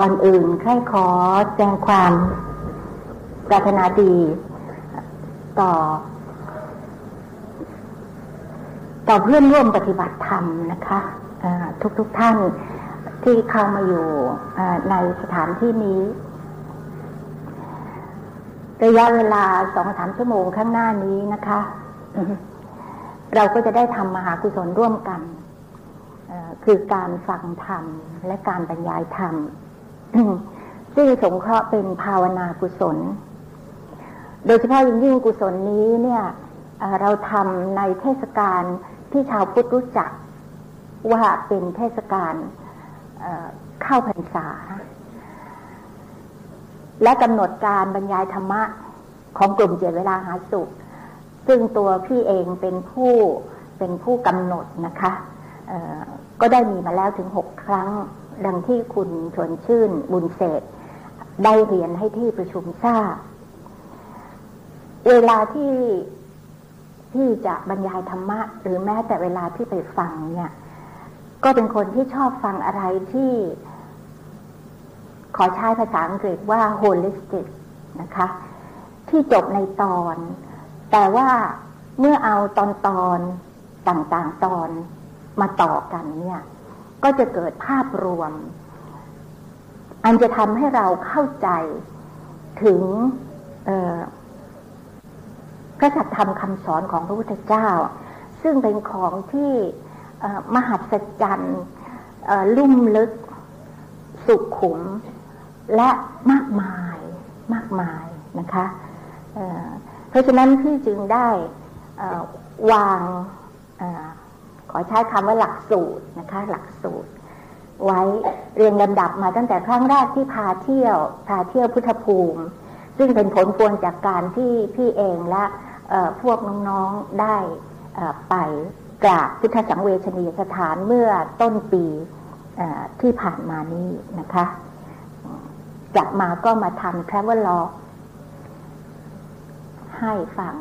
ก่อนอื่นใครขอแจ้งความปรารถนาดี ต่อ ต่อเพื่อนร่วมปฏิบัติธรรมนะคะทุกๆทท่านที่เข้ามาอยู่ในสถานที่นี้ ระยะเวลาสองสามชั่วโมงข้างหน้านี้นะคะ เราก็จะได้ทำมหากุศลร่วมกันคือการฟังธรรมและการบรรยายธรรม ซึ่งสงเคราะห์เป็นภาวนากุศล โดยเฉพาะยิ่งยิ่งกุศลนี้เนี่ยเราทำในเทศกาลที่ชาวพุทธรู้จักว่าเป็นเทศกาลเข้าพรรษา และกำหนดการบรรยายธรรมะของกลุ่มเจเวลาหาสุข ซึ่งตัวพี่เองเป็นผู้เป็นผู้กำหนดนะคะก็ได้มีมาแล้วถึงหกครั้ง ดังที่คุณชวนชื่นบุญเศษได้เรียนให้ที่ประชุมทราบเวลาที่ที่จะบรรยายธรรมะ หรือแม้แต่เวลาที่ไปฟังเนี่ย ก็เป็นคนที่ชอบฟังอะไรที่ ขอใช้ภาษาอังกฤษว่า holistic นะคะ ที่จบในตอน แต่ว่าเมื่อเอาตอนตอนต่างๆตอนมาต่อกันเนี่ย ก็จะเกิดภาพรวม อันจะทำให้เราเข้าใจถึงพระสัทธรรมคำสอนของพระพุทธเจ้า ซึ่งเป็นของที่มหัศจรรย์ลุ่มลึก สุขุม และมากมายมากมายนะคะเพราะฉะนั้นพี่จึงได้วาง ขอใช้คำว่าหลักสูตรนะคะ หลักสูตร ไว้เรียงลำดับมาตั้งแต่ครั้งแรกที่พาเที่ยว พาเที่ยวพุทธภูมิ ซึ่งเป็นผลพวงจากการที่พี่เองและพวกน้องๆได้ไปกราบพุทธสังเวชนียสถานเมื่อต้นปีที่ผ่านมานี้นะคะจากมาก็มาทำ travelogue ให้ฟัง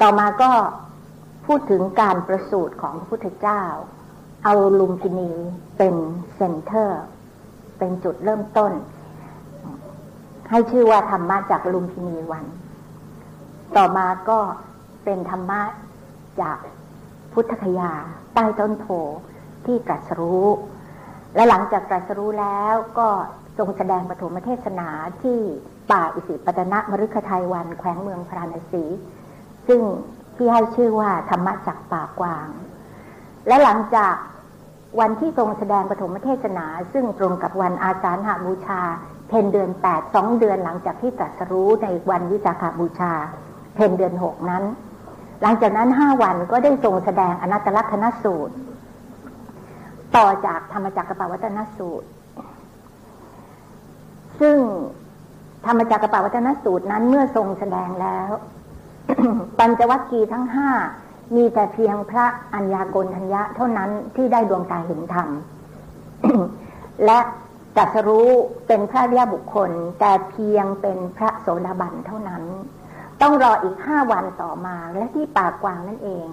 ต่อมาก็ พูดถึงการประสูติของพระพุทธเจ้า เอาลุมพินีเป็น center เป็นจุดเริ่มต้น ให้ชื่อว่าธรรมะจากลุมพินีวัน ต่อมาก็เป็นธรรมะจากพุทธคยา ใต้ต้นโพที่ตรัสรู้ และหลังจากตรัสรู้แล้วก็ทรงแสดงปฐมเทศนาที่ป่าอิสิปตนะมฤคทายวันแขวงเมืองพราณสี ซึ่ง ที่ให้ชื่อว่าธรรมจักป่ากวาง และหลังจากวันที่ทรงแสดงปฐมเทศนา ซึ่งตรงกับวันอาสาฬหาบูชา เพนเดือนแปดสองเดือนหลังจากที่ตรัสรู้ในวันวิสาขาบูชา เพนเดือนหกนั้น หลังจากนั้นห้าวันก็ได้ทรงแสดงอนัตตลักษณสูตร ต่อจากธรรมจักรปวัตนสูตร ซึ่งธรรมจักรปวัตนสูตรนั้นเมื่อทรงแสดงแล้ว ปัญจวัคคีย์ทั้งห้ามีแต่เพียงพระอัญญากรทัญญะเท่านั้นที่ได้ดวงตาเห็นธรรม และจัสรู้เป็นพระเรียบุคคล แต่เพียงเป็นพระโสดาบันเท่านั้น ต้องรออีกห้าวันต่อมาและที่ปากกวางนั่นเอง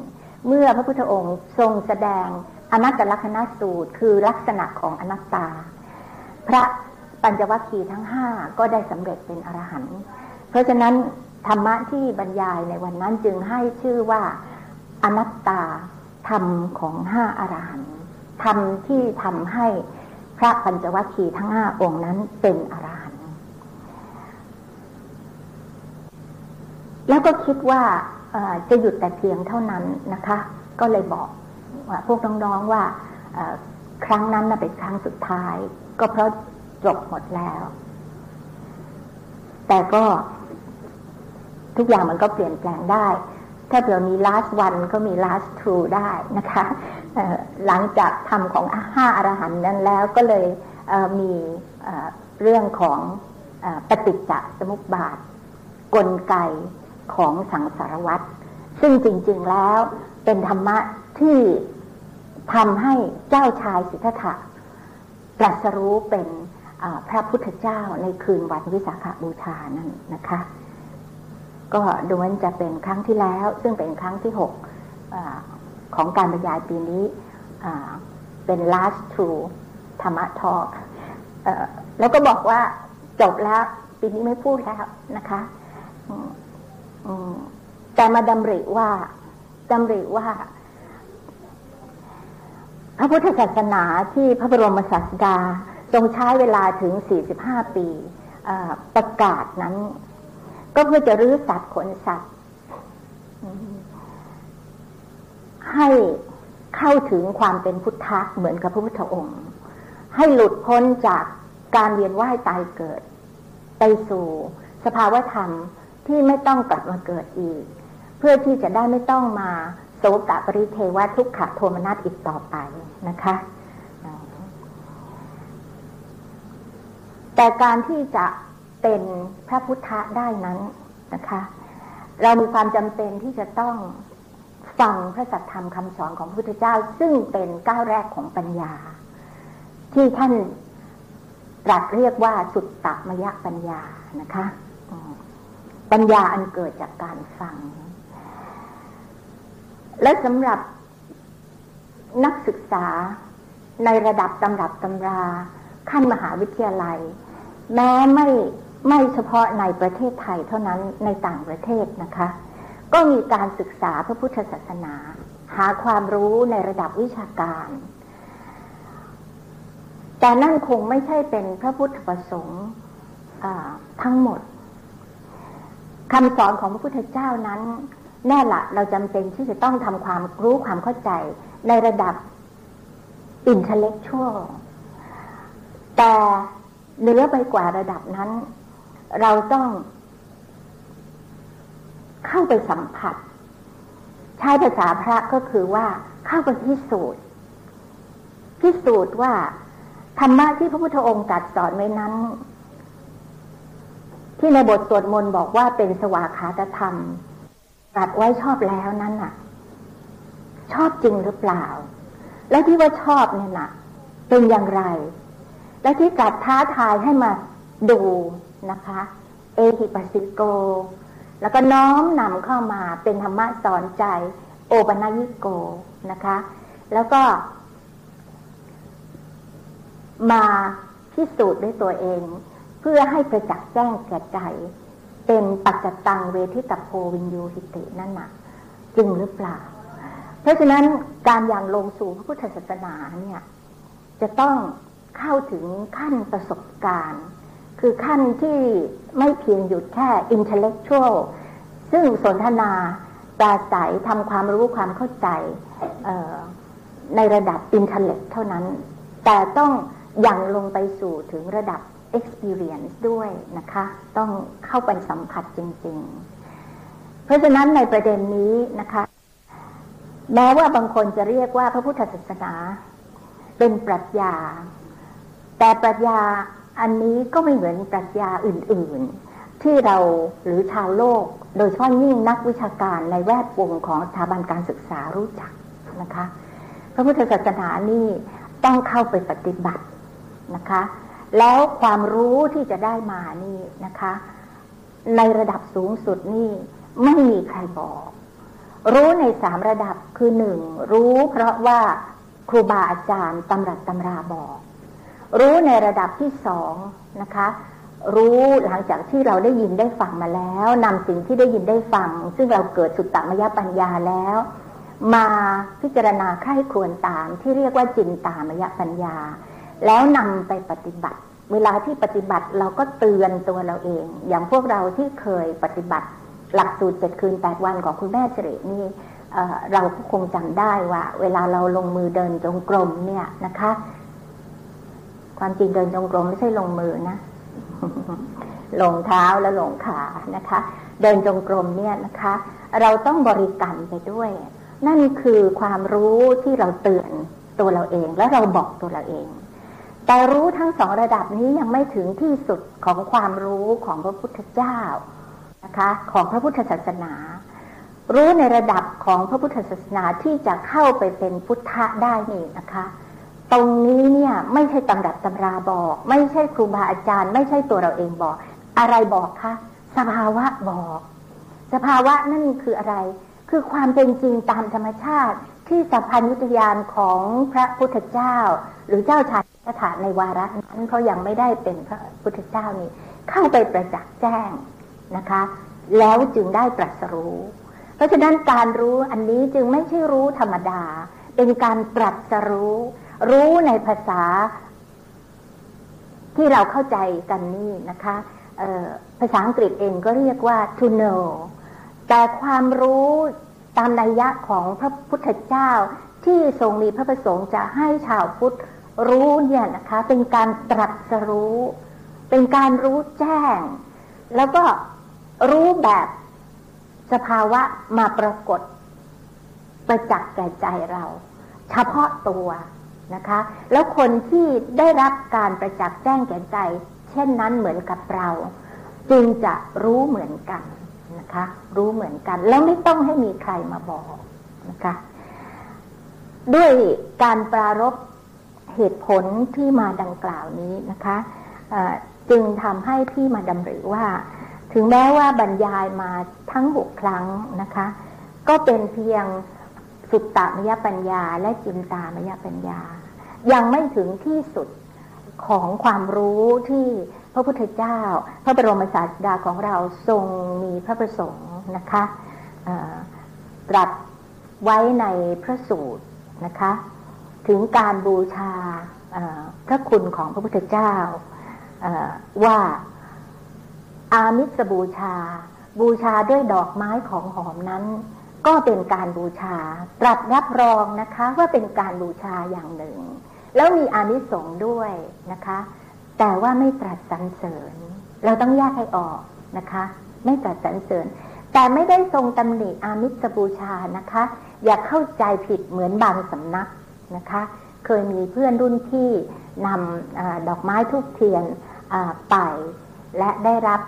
เมื่อพระพุทธองค์ทรงแสดงอนัตตลักษณสูตรคือลักษณะของอนัตตา พระปัญจวัคคีย์ทั้งห้าก็ได้สำเร็จเป็นอรหันต์เพราะฉะนั้น ธรรมะที่บรรยายในวันนั้นจึงให้ชื่อว่าอนัตตาธรรมของห้าอารหันต์ธรรมที่ทำให้พระปัญจวัคคีย์ทั้งห้าองค์นั้นเป็นอรหันต์แล้วก็คิดว่าจะหยุดแต่เพียงเท่านั้นนะคะ ก็เลยบอกว่าพวกน้องๆว่าครั้งนั้นเป็นครั้งสุดท้าย ก็เพราะจบหมดแล้ว แต่ก็ ทุกอย่างมันก็เปลี่ยนแปลงได้ ถ้าเผื่อมี last one ก็มี last two ได้นะคะหลังจากทำของห้าอรหันนั้นแล้วก็เลยมีเรื่องของปฏิจจสมุปบาท กลไกของสังสารวัตรซึ่งจริง ๆแล้วเป็นธรรมะที่ทำให้เจ้าชายสิทธัตถะตรัสรู้เป็นพระพุทธเจ้าในคืนวันวิสาขบูชานั้นนะคะ ก็ดูมันจะเป็นครั้งที่แล้ว ซึ่งเป็นครั้งที่หกอของการบรรยายปีนี้เป็น last true ธรรมะ talk แล้วก็บอกว่าจบแล้วปีนี้ไม่พูดแล้วนะคะแต่มาดำริว่าดำริว่า พระพุทธศาสนาที่พระบรมศาสดาทรงใช้เวลาถึง 45 ปีประกาศนั้น ก็เพื่อจะรื้อสัตว์ขนสัตว์ ให้เข้าถึงความเป็นพุทธะเหมือนกับพระพุทธองค์ ให้หลุดพ้นจากการเวียนว่ายตายเกิด ไปสู่สภาวธรรมที่ไม่ต้องกลับมาเกิดอีก เพื่อที่จะได้ไม่ต้องมาโสกะปริเทวะทุกขะโทมนัสอีกต่อไปนะคะ แต่การที่จะ เป็นพระพุทธะได้นั้นนะคะ เรามีความจำเป็นที่จะต้องฟังพระสัทธรรมคำสอนของพระพุทธเจ้า ซึ่งเป็นก้าวแรกของปัญญา ที่ท่านตรัสเรียกว่าสุดตมยปัญญานะคะ ปัญญาอันเกิดจากการฟัง และสำหรับนักศึกษาในระดับตำรับตำราขั้นมหาวิทยาลัย แม้ไม่ ไม่เฉพาะในประเทศไทยเท่านั้นในต่างประเทศนะคะ ก็มีการศึกษาพระพุทธศาสนา หาความรู้ในระดับวิชาการ แต่นั่นคงไม่ใช่เป็นพระพุทธประสงค์ทั้งหมดคำสอนของพระพุทธเจ้านั้น แน่ละเราจำเป็นที่จะต้องทำความรู้ความเข้าใจในระดับอินเทเล็กชวลแต่เหนือไปกว่าระดับนั้น เราต้องเข้าไปสัมผัส ใช้ภาษาพระก็คือว่าเข้าไปพิสูจน์พิสูจน์ว่าธรรมะที่พระพุทธองค์ตรัสสอนไว้นั้น ที่ในบทสวดมนต์บอกว่าเป็นสวากขาตธรรมตัดไว้ชอบแล้วนั้นน่ะ ชอบจริงหรือเปล่า และที่ว่าชอบเนี่ยน่ะ เป็นอย่างไร และที่กัดท้าทายให้มาดู นะคะ เอหิปัสสิโก แล้วก็น้อมนำเข้ามาเป็นธรรมะสอนใจ โอปัญิโกนะคะ แล้วก็ มาพิสูจน์ด้วยตัวเอง เพื่อให้ประจักษ์แจ้งแก่ใจ เป็นปัจจตังเวทิตโพวินยูหิตินั่นนะจริงหรือเปล่า เพราะฉะนั้นการอย่างลงสู่พระพุทธศาสนาเนี่ย จะต้องเข้าถึงขั้นประสบการณ์ คือขั้นที่ไม่เพียงหยุดแค่อินเทเล็กชวลซึ่งสนทนาปราศัยทำความรู้ความเข้าใจในระดับอินเทเล็กเท่านั้น แต่ต้องย่างลงไปสู่ถึงระดับ experience ด้วยนะคะ ต้องเข้าไปสัมผัสจริง ๆ เพราะฉะนั้นในประเด็นนี้นะคะ แม้ว่าบางคนจะเรียกว่าพระพุทธศาสนา เป็นปรัชญา แต่ปรัชญา อันนี้ก็ไม่เหมือนปรัชญาอื่น ๆ ที่เราหรือชาวโลก โดยเฉพาะยิ่งนักวิชาการในแวดวงของสถาบันการศึกษารู้จักนะคะ พระพุทธศาสนานี่ต้องเข้าไปปฏิบัตินะคะ แล้วความรู้ที่จะได้มานี่นะคะ ในระดับสูงสุดนี่ไม่มีใครบอก รู้ในสามระดับคือหนึ่งรู้เพราะว่าครูบาอาจารย์ตำรัสตำราบอก รู้ในระดับที่สองนะคะ รู้หลังจากที่เราได้ยินได้ฟังมาแล้วนำสิ่งที่ได้ยินได้ฟัง ซึ่งเราเกิดสุตตมยปัญญาแล้ว มาพิจารณาค่ายควรตามที่เรียกว่าจินตามยปัญญา แล้วนำไปปฏิบัติ เวลาที่ปฏิบัติเราก็เตือนตัวเราเอง อย่างพวกเราที่เคยปฏิบัติ หลักสูตรเจ็ดคืนแปดวันของคุณแม่เฉลนี่เราก็คงจำได้ว่า เวลาเราลงมือเดินจงกรมเนี่ยนะคะ ความจริงเดินจงกรมไม่ใช่ลงมือนะลงเท้าแล้วลงขานะคะ เดินจงกรมเนี่ยนะคะ เราต้องบริกรรมไปด้วย นั่นคือความรู้ที่เราเตือนตัวเราเอง และเราบอกตัวเราเอง แต่รู้ทั้งสองระดับนี้ยังไม่ถึงที่สุดของความรู้ของพระพุทธเจ้านะคะ ของพระพุทธศาสนา รู้ในระดับของพระพุทธศาสนาที่จะเข้าไปเป็นพุทธะได้นี่นะคะ ตรงนี้เนี่ยไม่ใช่ตำรับตำราบอก ไม่ใช่ครูบาอาจารย์ ไม่ใช่ตัวเราเองบอก อะไรบอกคะสภาวะบอก สภาวะนั่นคืออะไร คือความเป็นจริงตามธรรมชาติที่สัพพัญญุตยานของพระพุทธเจ้า หรือเจ้าชายสถานในวาระนั้นเขาะยังไม่ได้เป็นพระพุทธเจ้านี่เข้าไปประจักษ์แจ้งนะคะ แล้วจึงได้ตรัสรู้ เพราะฉะนั้นการรู้อันนี้จึงไม่ใช่รู้ธรรมดา เป็นการตรัสรู้ รู้ในภาษาที่เราเข้าใจกันนี่นะคะภาษาอังกฤษเองก็เรียกว่า to know แต่ความรู้ตามนัยยะของพระพุทธเจ้าที่ทรงมีพระประสงค์จะให้ชาวพุทธรู้เนี่ยนะคะ เป็นการตรัสรู้ เป็นการรู้แจ้ง แล้วก็รู้แบบสภาวะมาปรากฏ ประจักษ์แก่ใจเรา เฉพาะตัว นะคะ แล้วคนที่ได้รับการประจักษ์แจ้งแก่ใจ เช่นนั้นเหมือนกับเรา จึงจะรู้เหมือนกันนะคะ รู้เหมือนกัน แล้วไม่ต้องให้มีใครมาบอกนะคะ ด้วยการปรารบเหตุผลที่มาดังกล่าวนี้นะคะจึงทำให้พี่มาดำริว่า ถึงแม้ว่าบรรยายมาทั้งหกครั้งนะคะ ก็เป็นเพียง สุตตมยปัญญา และจิมตามยปัญญา ยังไม่ถึงที่สุดของความรู้ที่พระพุทธเจ้า พระบรมศาสดาของเราทรงมีพระประสงค์นะคะตรัสไว้ในพระสูตรนะคะ ถึงการบูชาพระคุณของพระพุทธเจ้าว่าอามิสบูชา บูชาด้วยดอกไม้ของหอมนั้น ก็เป็นการบูชา ตรัสรับรองนะคะว่าเป็นการบูชาอย่างหนึ่ง แล้วมีอานิสงส์ด้วยนะคะ แต่ว่าไม่ตรัสสรรเสริญ เราต้องแยกให้ออกนะคะ ไม่ตรัสสรรเสริญ แต่ไม่ได้ทรงตำหนิอามิสบูชานะคะ อย่าเข้าใจผิดเหมือนบางสำนักนะคะ เคยมีเพื่อนรุ่นพี่นำอดอกไม้ทุกเทียนไป และได้รับ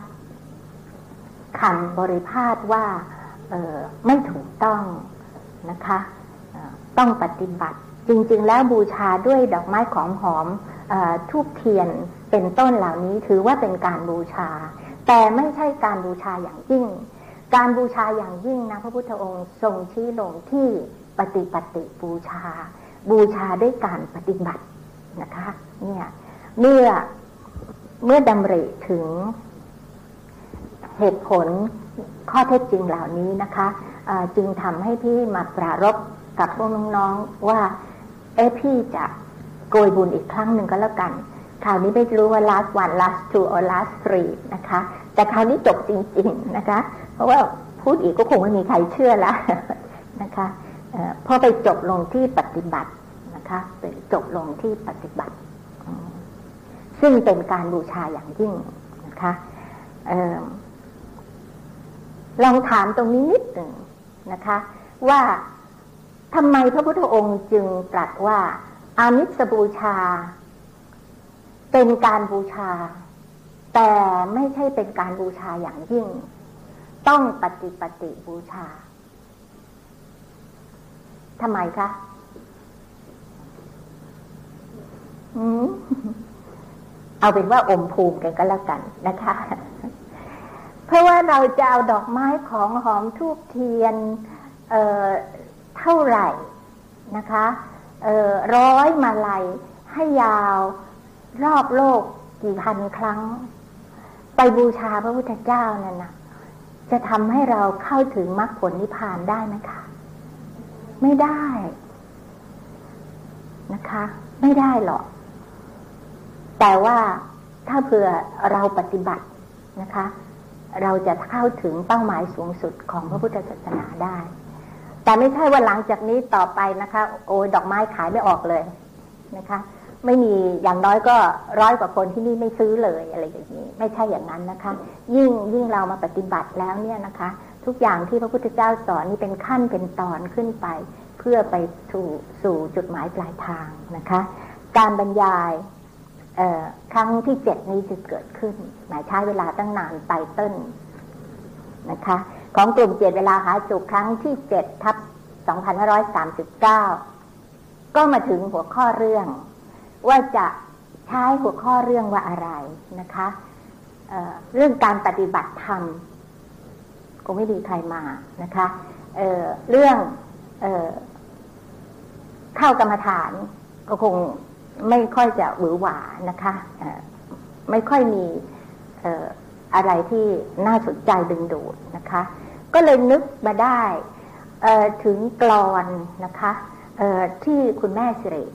คำบริพาทว่า ไม่ถูกต้องนะคะต้องปฏิบัติ จริงๆ แล้วบูชาด้วยดอกไม้ของหอมทูบเทียนเป็นต้นเหล่านี้ถือว่าเป็นการบูชา แต่ไม่ใช่การบูชาอย่างยิ่ง การบูชาอย่างยิ่งนะพระพุทธองค์ทรงชี้ลงที่ปฏิปฏิบูชา บูชาด้วยการปฏิบัตินะคะเนี่ยเมื่อเมื่อดำริถึงเหตุผล ข้อเท็จจริงเหล่านี้นะคะจึงทำให้พี่มาปรารบกับพวกน้องๆว่า เอ๊ะพี่จะโกยบุญอีกครั้งหนึ่งก็แล้วกัน คราวนี้ไม่รู้ว่า last one last two or last three นะคะ แต่คราวนี้จบจริง ๆนะคะ เพราะว่าพูดอีกก็คงไม่มีใครเชื่อแล้วนะคะพอไปจบลงที่ปฏิบัตินะคะไปจบลงที่ปฏิบัติ ซึ่งเป็นการบูชาอย่างยิ่งนะคะ ลองถามตรงนี้นิดหนึ่งนะคะ ว่าทำไมพระพุทธองค์จึงตรัสว่า อามิสบูชา เป็นการบูชา แต่ไม่ใช่เป็นการบูชาอย่างยิ่ง ต้องปฏิปฏิบูชาทำไมคะเอาเป็นว่าอมภูมิกันก็แล้วกันนะคะ เพราะว่าเราจะเอาดอกไม้ของหอมทูบเทียนเเท่าไหร่นะคะร้อยมาลัยให้ยาวรอบโลกกี่พันครั้ง ไปบูชาพระพุทธเจ้านั่นนะจะทำให้เราเข้าถึงมรรคผลนิพพานได้ไหมคะ ไม่ได้นะคะ ไม่ได้หรอก แต่ว่าถ้าเผื่อเราปฏิบัตินะคะ เราจะเข้าถึงเป้าหมายสูงสุดของพระพุทธศาสนาได้ แต่ไม่ใช่ว่าหลังจากนี้ต่อไปนะคะ โอ้ดอกไม้ขายไม่ออกเลยนะคะ ไม่มีอย่างน้อยก็ร้อยกว่าคนที่นี่ไม่ซื้อเลยอะไรอย่างนี้ ไม่ใช่อย่างนั้นนะคะ ยิ่งยิ่งเรามาปฏิบัติแล้วเนี่ยนะคะ ทุกอย่างที่พระพุทธเจ้าสอนนี่เป็นขั้นเป็นตอนขึ้นไป เพื่อไปสู่สู่จุดหมายปลายทางนะคะ การบรรยาย ครั้งที่เจ็ดนี้จะเกิดขึ้น หมายใช้เวลาตั้งนานไตเติ้ลนะคะ ของกลุ่มเจ็ดเวลาหาจุกครั้งที่เจ็ดทับสองพันห้าร้อยสามสิบเก้าก็มาถึงหัวข้อเรื่อง ว่าจะใช้หัวข้อเรื่องว่าอะไรนะคะเเรื่องการปฏิบัติธรรมก็ไม่มีใครมานะคะเเรื่องอเข้ากรรมฐานก็คง ไม่ค่อยจะหวือหวานะคะไม่ค่อยมีอะไรที่น่าสนใจดึงดูดนะคะ ก็เลยนึกมาได้ถึงกรอนนะคะที่คุณแม่สิริ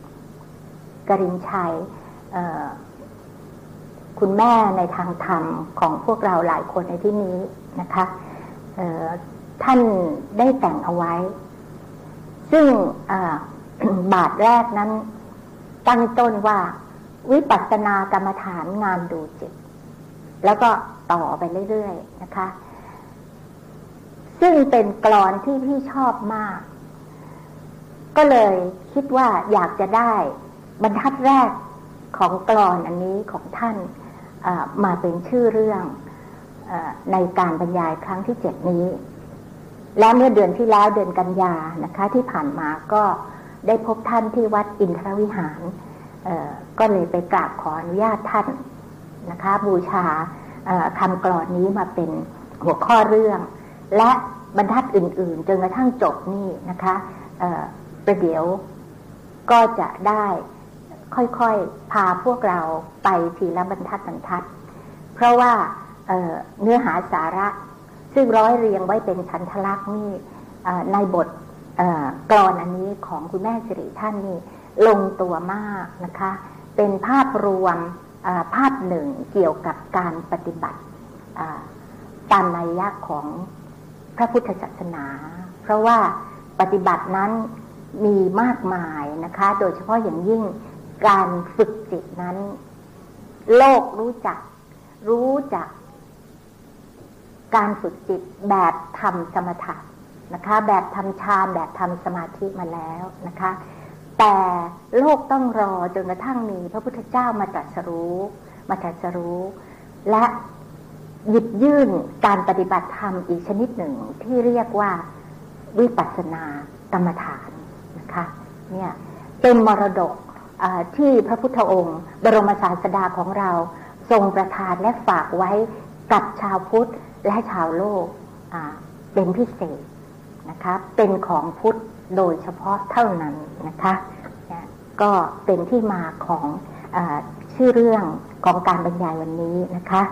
กรินชัยคุณแม่ในทางธรรมของพวกเราหลายคนในที่นี้นะคะท่านได้แต่งเอาไว้ ซึ่งบาทแรกนั้น ตั้งต้นว่า วิปัสสนากรรมฐานงานดูจิต แล้วก็ต่อไปเรื่อยๆนะคะ ซึ่งเป็นกรอนที่พี่ชอบมาก ก็เลยคิดว่าอยากจะได้บรรทัดแรกของกรอนอันนี้ของท่านมาเป็นชื่อเรื่องอในการบรรยายครั้งที่เจ็ดนี้ และเมื่อเดือนที่แล้วเดือนกันยานะคะ ที่ผ่านมาก็ ได้พบท่านที่วัดอินทรวิหารก็เลยไปกราบขออนุญาตท่านนะคะ บูชาคำกรอนนี้มาเป็นหัวข้อเรื่อง และบรรทัดอื่น ๆ จนกระทั่งจบนี่นะคะประเดี๋ยวก็จะได้ค่อยๆ พาพวกเราไปทีละบรรทัดบรรทัด เพราะว่าเเนื้อหาสาระ ซึ่งร้อยเรียงไว้เป็นชันทลักษณ์นี่ในบท กรอนอันนี้ของคุณแม่สิริท่านนี่ลงตัวมากนะคะ เป็นภาพรวมภาพหนึ่งเกี่ยวกับการปฏิบัติตามนัยยะของพระพุทธศาสนา เพราะว่าปฏิบัตินั้นมีมากมายนะคะ โดยเฉพาะอย่างยิ่งการฝึกจิตนั้น โลกรู้จัก รู้จัก การฝึกจิตแบบทำสมถะ นะคะ แบบทำฌานแบบทำสมาธิมาแล้วนะคะ แต่โลกต้องรอจนกระทั่งมีพระพุทธเจ้ามาตรัสรู้ มาตรัสรู้ และหยิบยื่นการปฏิบัติธรรมอีกชนิดหนึ่งที่เรียกว่าวิปัสสนากรรมฐานนะคะเนี่ยเป็นมรดกที่พระพุทธองค์ บรมศาสดาของเราทรงประทานและฝากไว้กับชาวพุทธและชาวโลกเป็นพิเศษ นะคะ เป็นของพุทธโดยเฉพาะเท่านั้นนะคะก็เป็นที่มาของอชื่อเรื่องของการบรรยายวันนี้นะคะ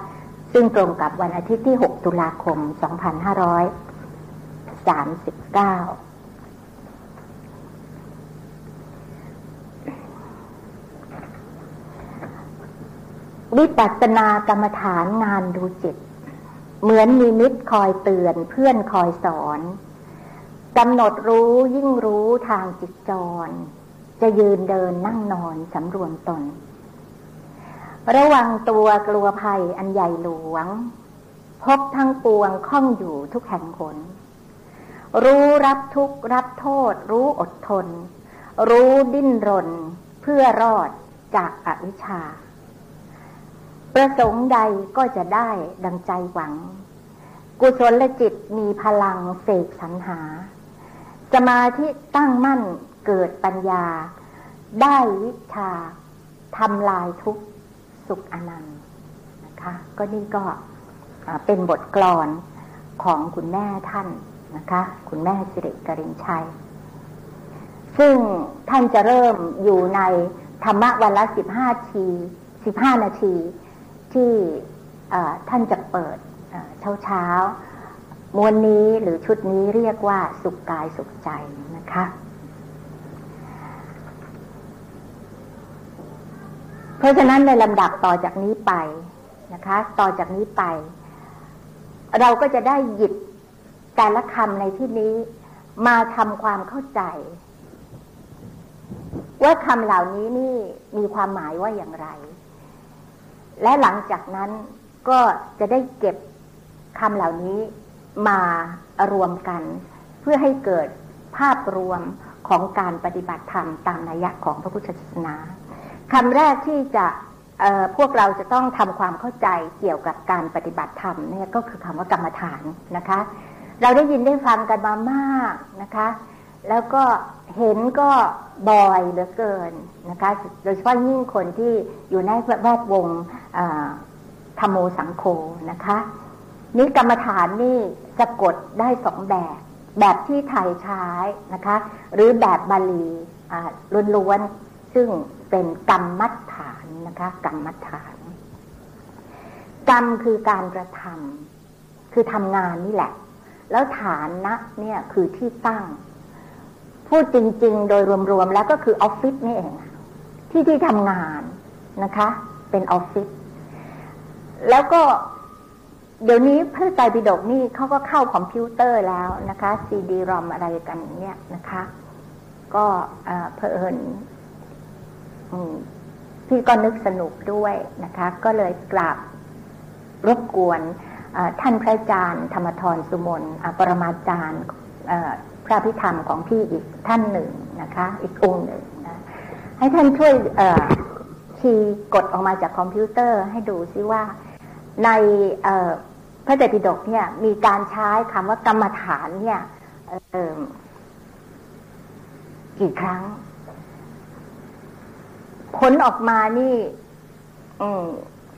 ซึ่งตรงกับวันอาทิตย์ที่ 6 ตุลาคม 2539วิปัสสนากรรมฐานงานดูจิต เหมือนมีมิตรคอยเตือนเพื่อนคอยสอน กำหนดรู้ยิ่งรู้ทางจิตจร จะยืนเดินนั่งนอนสำรวมตน ระวังตัวกลัวภัยอันใหญ่หลวง พบทั้งปวงข้องอยู่ทุกแห่งผลรู้รับทุกรับโทษ รู้อดทน รู้ดิ้นรน เพื่อรอดจากอวิชชา ประสงค์ใดก็จะได้ดังใจหวัง กุศลจิตมีพลังเสกสรรหา สมาธิตั้งมั่นเกิดปัญญา ได้วิชาทำลายทุกสุขอนันต์นะคะ ก็นี่ก็เป็นบทกลอนของคุณแม่ท่านนะคะ คุณแม่สิริกรินชัย ซึ่งท่านจะเริ่มอยู่ในธรรมะวันละสิบห้าทีสิบห้านาทีที่ท่านจะเปิดเช้าเช้า มวนนี้หรือชุดนี้เรียกว่าสุขกายสุขใจนะคะ เพราะฉะนั้นในลำดับต่อจากนี้ไปนะคะ ต่อจากนี้ไป เราก็จะได้หยิบแต่ละคำในที่นี้มาทำความเข้าใจ ว่าคำเหล่านี้นี่มีความหมายว่าอย่างไร และหลังจากนั้นก็จะได้เก็บคำเหล่านี้ มารวมกัน เพื่อให้เกิดภาพรวมของการปฏิบัติธรรมตามนัยยะของพระพุทธศาสนาคำแรกที่จะพวกเราจะต้องทำความเข้าใจเกี่ยวกับการปฏิบัติธรรมเนี่ยก็คือคำว่ากรรมฐานนะคะ เราได้ยินได้ฟังกันมามากนะคะ แล้วก็เห็นก็บ่อยเหลือเกินนะคะ โดยเฉพาะยิ่งคนที่อยู่ในแวดวงธรรมโมสังโฆนะคะ นี่กรรมฐานนี่สะกดได้สองแบบ แบบที่ไทยใช้นะคะ หรือแบบบาลีล้วนๆ ซึ่งเป็นกรรมมัดฐานนะคะกรรมมัดฐาน กรรมคือการกระทำคือทำงานนี่แหละ แล้วฐานนะเนี่ยคือที่ตั้ง พูดจริง ๆ โดยรวมๆ แล้วก็คือออฟฟิศนี่เอง ที่ที่ทำงานนะคะ เป็นออฟฟิศแล้วก็ เดี๋ยวนี้พระไตรปิฎกนี่เขาก็เข้าคอมพิวเตอร์แล้วนะคะซีดีรอมอะไรกันเนี่ยนะคะ ก็เพอเอิญพี่ก็นึกสนุกด้วยนะคะ ก็เลยกราบรบกวนท่านพระอาจารย์ธรรมทรสุมนปรมาจารย์พระพิธรรมของพี่อีกท่านหนึ่งนะคะ อีกองค์หนึ่งนะให้ท่านช่วยคีย์กดออกมาจากคอมพิวเตอร์ให้ดูซิว่าใน พระเดชปิฎกเนี่ย มีการใช้คำว่ากรรมฐานเนี่ยกี่ครั้ง ผลออกมานี่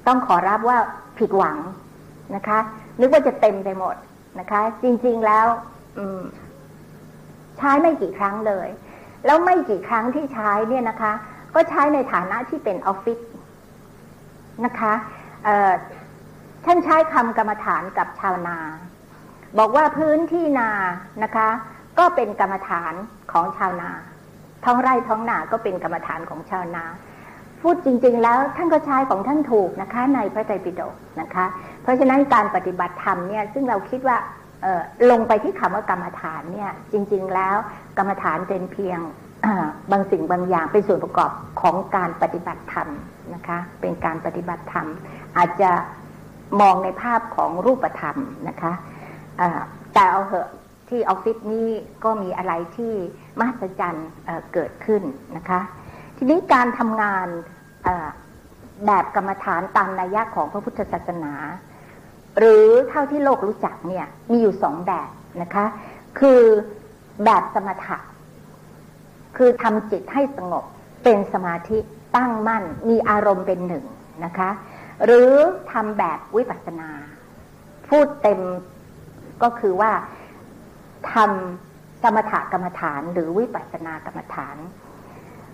ต้องขอรับว่าผิดหวังนะคะ นึกว่าจะเต็มไปหมดนะคะ จริง ๆแล้วใช้ไม่กี่ครั้งเลย แล้วไม่กี่ครั้งที่ใช้เนี่ยนะคะ ก็ใช้ในฐานะที่เป็นออฟฟิศนะคะ ท่านใช้คำกรรมฐานกับชาวนา บอกว่าพื้นที่นานะคะ ก็เป็นกรรมฐานของชาวนา ท้องไร่ท้องนาก็เป็นกรรมฐานของชาวนา พูดจริง ๆ แล้วท่านก็ใช้ของท่านถูกนะคะ ในพระไตรปิฎกนะคะ เพราะฉะนั้นการปฏิบัติธรรมเนี่ยซึ่งเราคิดว่าลงไปที่คำว่ากรรมฐานเนี่ย จริง ๆ แล้วกรรมฐานเป็นเพียงบางสิ่งบางอย่างเป็นส่วนประกอบของการปฏิบัติธรรมนะคะ เป็นการปฏิบัติธรรม อาจจะ มองในภาพของรูปธรรมนะคะแต่เอาเหอะที่ออฟฟิศนี้ก็มีอะไรที่มหัศจรรย์เกิดขึ้นนะคะ ทีนี้การทำงานแบบกรรมฐานตามนัยยะของพระพุทธศาสนา หรือเท่าที่โลกรู้จักเนี่ยมีอยู่สองแบบนะคะ คือแบบสมถะ คือทำจิตให้สงบเป็นสมาธิตั้งมั่นมีอารมณ์เป็นหนึ่งนะคะ หรือทำแบบวิปัสนา พูดเต็มก็คือว่าทำสมถกรรมฐาน หรือวิปัสนากรรมฐาน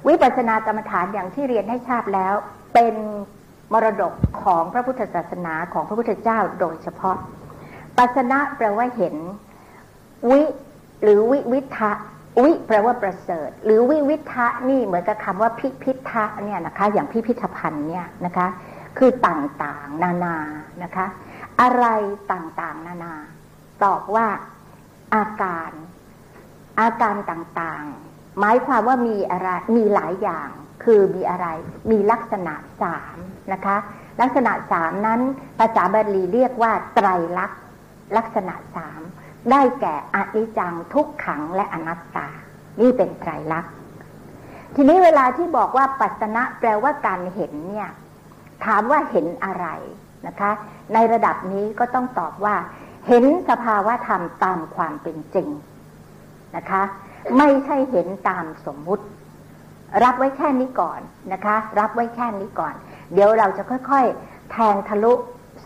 วิปัสนากรรมฐานอย่างที่เรียนให้ทราบแล้ว เป็นมรดกของพระพุทธศาสนาของพระพุทธเจ้าโดยเฉพาะ ปัสนะแปลว่าเห็น วิหรือวิวิทะวิแปลว่าประเสริฐ หรือวิวิทะนี่เหมือนกับคำว่าพิพิธะเนี่ยนะคะ อย่างพิพิธภัณฑ์เนี่ยนะคะ คือต่างๆ นานานะคะ อะไรต่างๆ นานา ตอบว่าอาการ อาการต่างๆ หมายความว่ามีอะไรมีหลายอย่าง คือมีอะไร มีลักษณะสามนะคะ ลักษณะสามนั้น ภาษาบาลีเรียกว่า ไตรลักษณ์ลักษณะสามได้แก่อนิจจังทุกขังและอนัตตา นี่เป็นไตรลักษณ์ทีนี้เวลาที่บอกว่าปัสนะแปลว่าการเห็นเนี่ย ถามว่าเห็นอะไรนะคะ ในระดับนี้ก็ต้องตอบว่า เห็นสภาวะธรรมตามความเป็นจริงนะคะ ไม่ใช่เห็นตามสมมุติ รับไว้แค่นี้ก่อนนะคะ รับไว้แค่นี้ก่อน เดี๋ยวเราจะค่อยๆ แทงทะลุ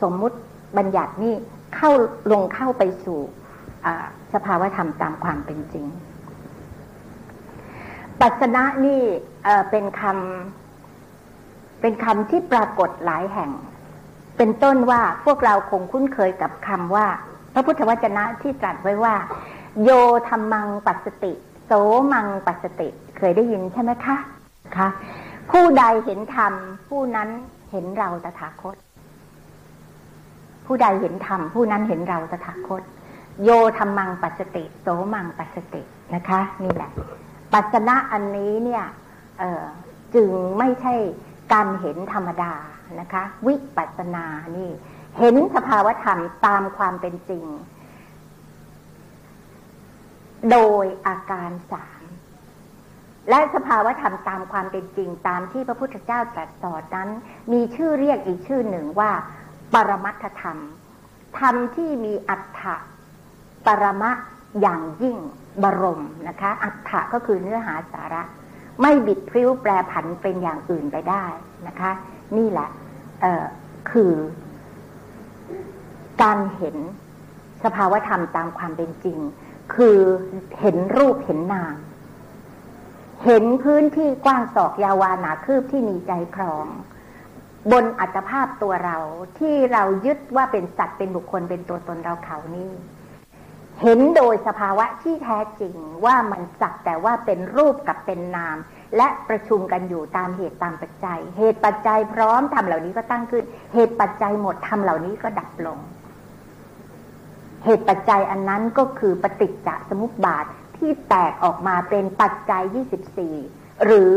สมมุติบัญญัตินี่เข้าลงเข้าไปสู่สภาวะธรรมตามความเป็นจริง ปัสนะนี่เป็นคำ เป็นคำที่ปรากฏหลายแห่ง เป็นต้นว่าพวกเราคงคุ้นเคยกับคำว่า พระพุทธวจนะที่ตรัสไว้ว่า โยธรรมังปัสติ โสมังปัสติ เคยได้ยินใช่ไหมคะคะผู้ใดเห็นธรรมผู้นั้นเห็นเราตถาคต ผู้ใดเห็นธรรมผู้นั้นเห็นเราตถาคต โยธรรมังปัสติ โสมังปัสตินะคะ นี่แหละ ปัสนะอันนี้เนี่ยจึงไม่ใช่ การเห็นธรรมดานะคะ วิปัสสนานี่ เห็นสภาวธรรมตามความเป็นจริง โดยอาการสามและสภาวธรรมตามความเป็นจริง ตามที่พระพุทธเจ้าตรัสสอนนั้น มีชื่อเรียกอีกชื่อหนึ่งว่า ปรมัตถธรรม ธรรมที่มีอัฏฐะปรมะอย่างยิ่งบรมนะคะ อัฏฐะก็คือเนื้อหาสาระ ไม่บิดพริ้วแปรผันเป็นอย่างอื่นไปได้นะคะ นี่แหละคือการเห็นสภาวธรรมตามความเป็นจริง คือเห็นรูปเห็นนาม เห็นพื้นที่กว้างศอกยาวานาคืบที่มีใจครอง บนอัตภาพตัวเราที่เรายึดว่าเป็นสัตว์เป็นบุคคลเป็นตัวตนเราเขานี่ เห็นโดยสภาวะที่แท้จริงว่ามันสักแต่ว่าเป็นรูปกับเป็นนาม และประชุมกันอยู่ตามเหตุตามปัจจัย เหตุปัจจัยพร้อมทำเหล่านี้ก็ตั้งขึ้น เหตุปัจจัยหมดทำเหล่านี้ก็ดับลง เหตุปัจจัยอันนั้นก็คือปฏิจจสมุปบาทที่แตกออกมาเป็นปัจจัย 24 หรือ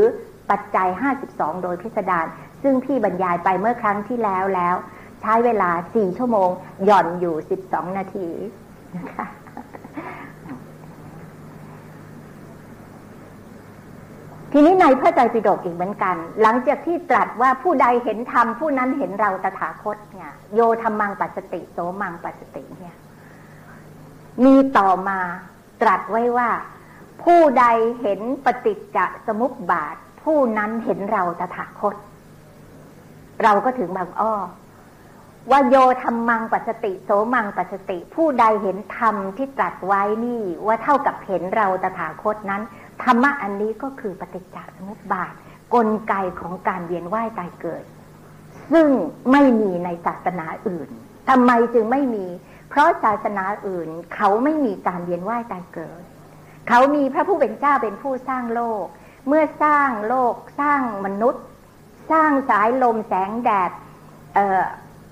ปัจจัย 52 โดยพิสดารซึ่งพี่บรรยายไปเมื่อครั้งที่แล้วแล้ว ใช้เวลา 4 ชั่วโมง หย่อนอยู่ 12 นาทีนะคะ ทีนี้ในพระใจปิฎกอีกเหมือนกัน หลังจากที่ตรัสว่าผู้ใดเห็นธรรมผู้นั้นเห็นเราตถาคตเนี่ยโยธรรมังปัสติโสมังปัสติเนี่ยมีต่อมาตรัสไว้ว่า ผู้ใดเห็นปฏิจจสมุปบาท ผู้นั้นเห็นเราตถาคต เราก็ถึงบางอ้อว่าโยธรรมังปัสติโสมังปัสติ ผู้ใดเห็นธรรมที่ตรัสไว้นี่ว่าเท่ากับเห็นเราตถาคตนั้น ธรรมะอันนี้ก็คือปฏิจจสมุปบาท กลไกของการเวียนว่ายตายเกิด ซึ่งไม่มีในศาสนาอื่นทำไมจึงไม่มี เพราะศาสนาอื่น เขาไม่มีการเวียนว่ายตายเกิด เขามีพระผู้เป็นเจ้าเป็นผู้สร้างโลก เมื่อสร้างโลกสร้างมนุษย์ สร้างสายลมแสงแดดเ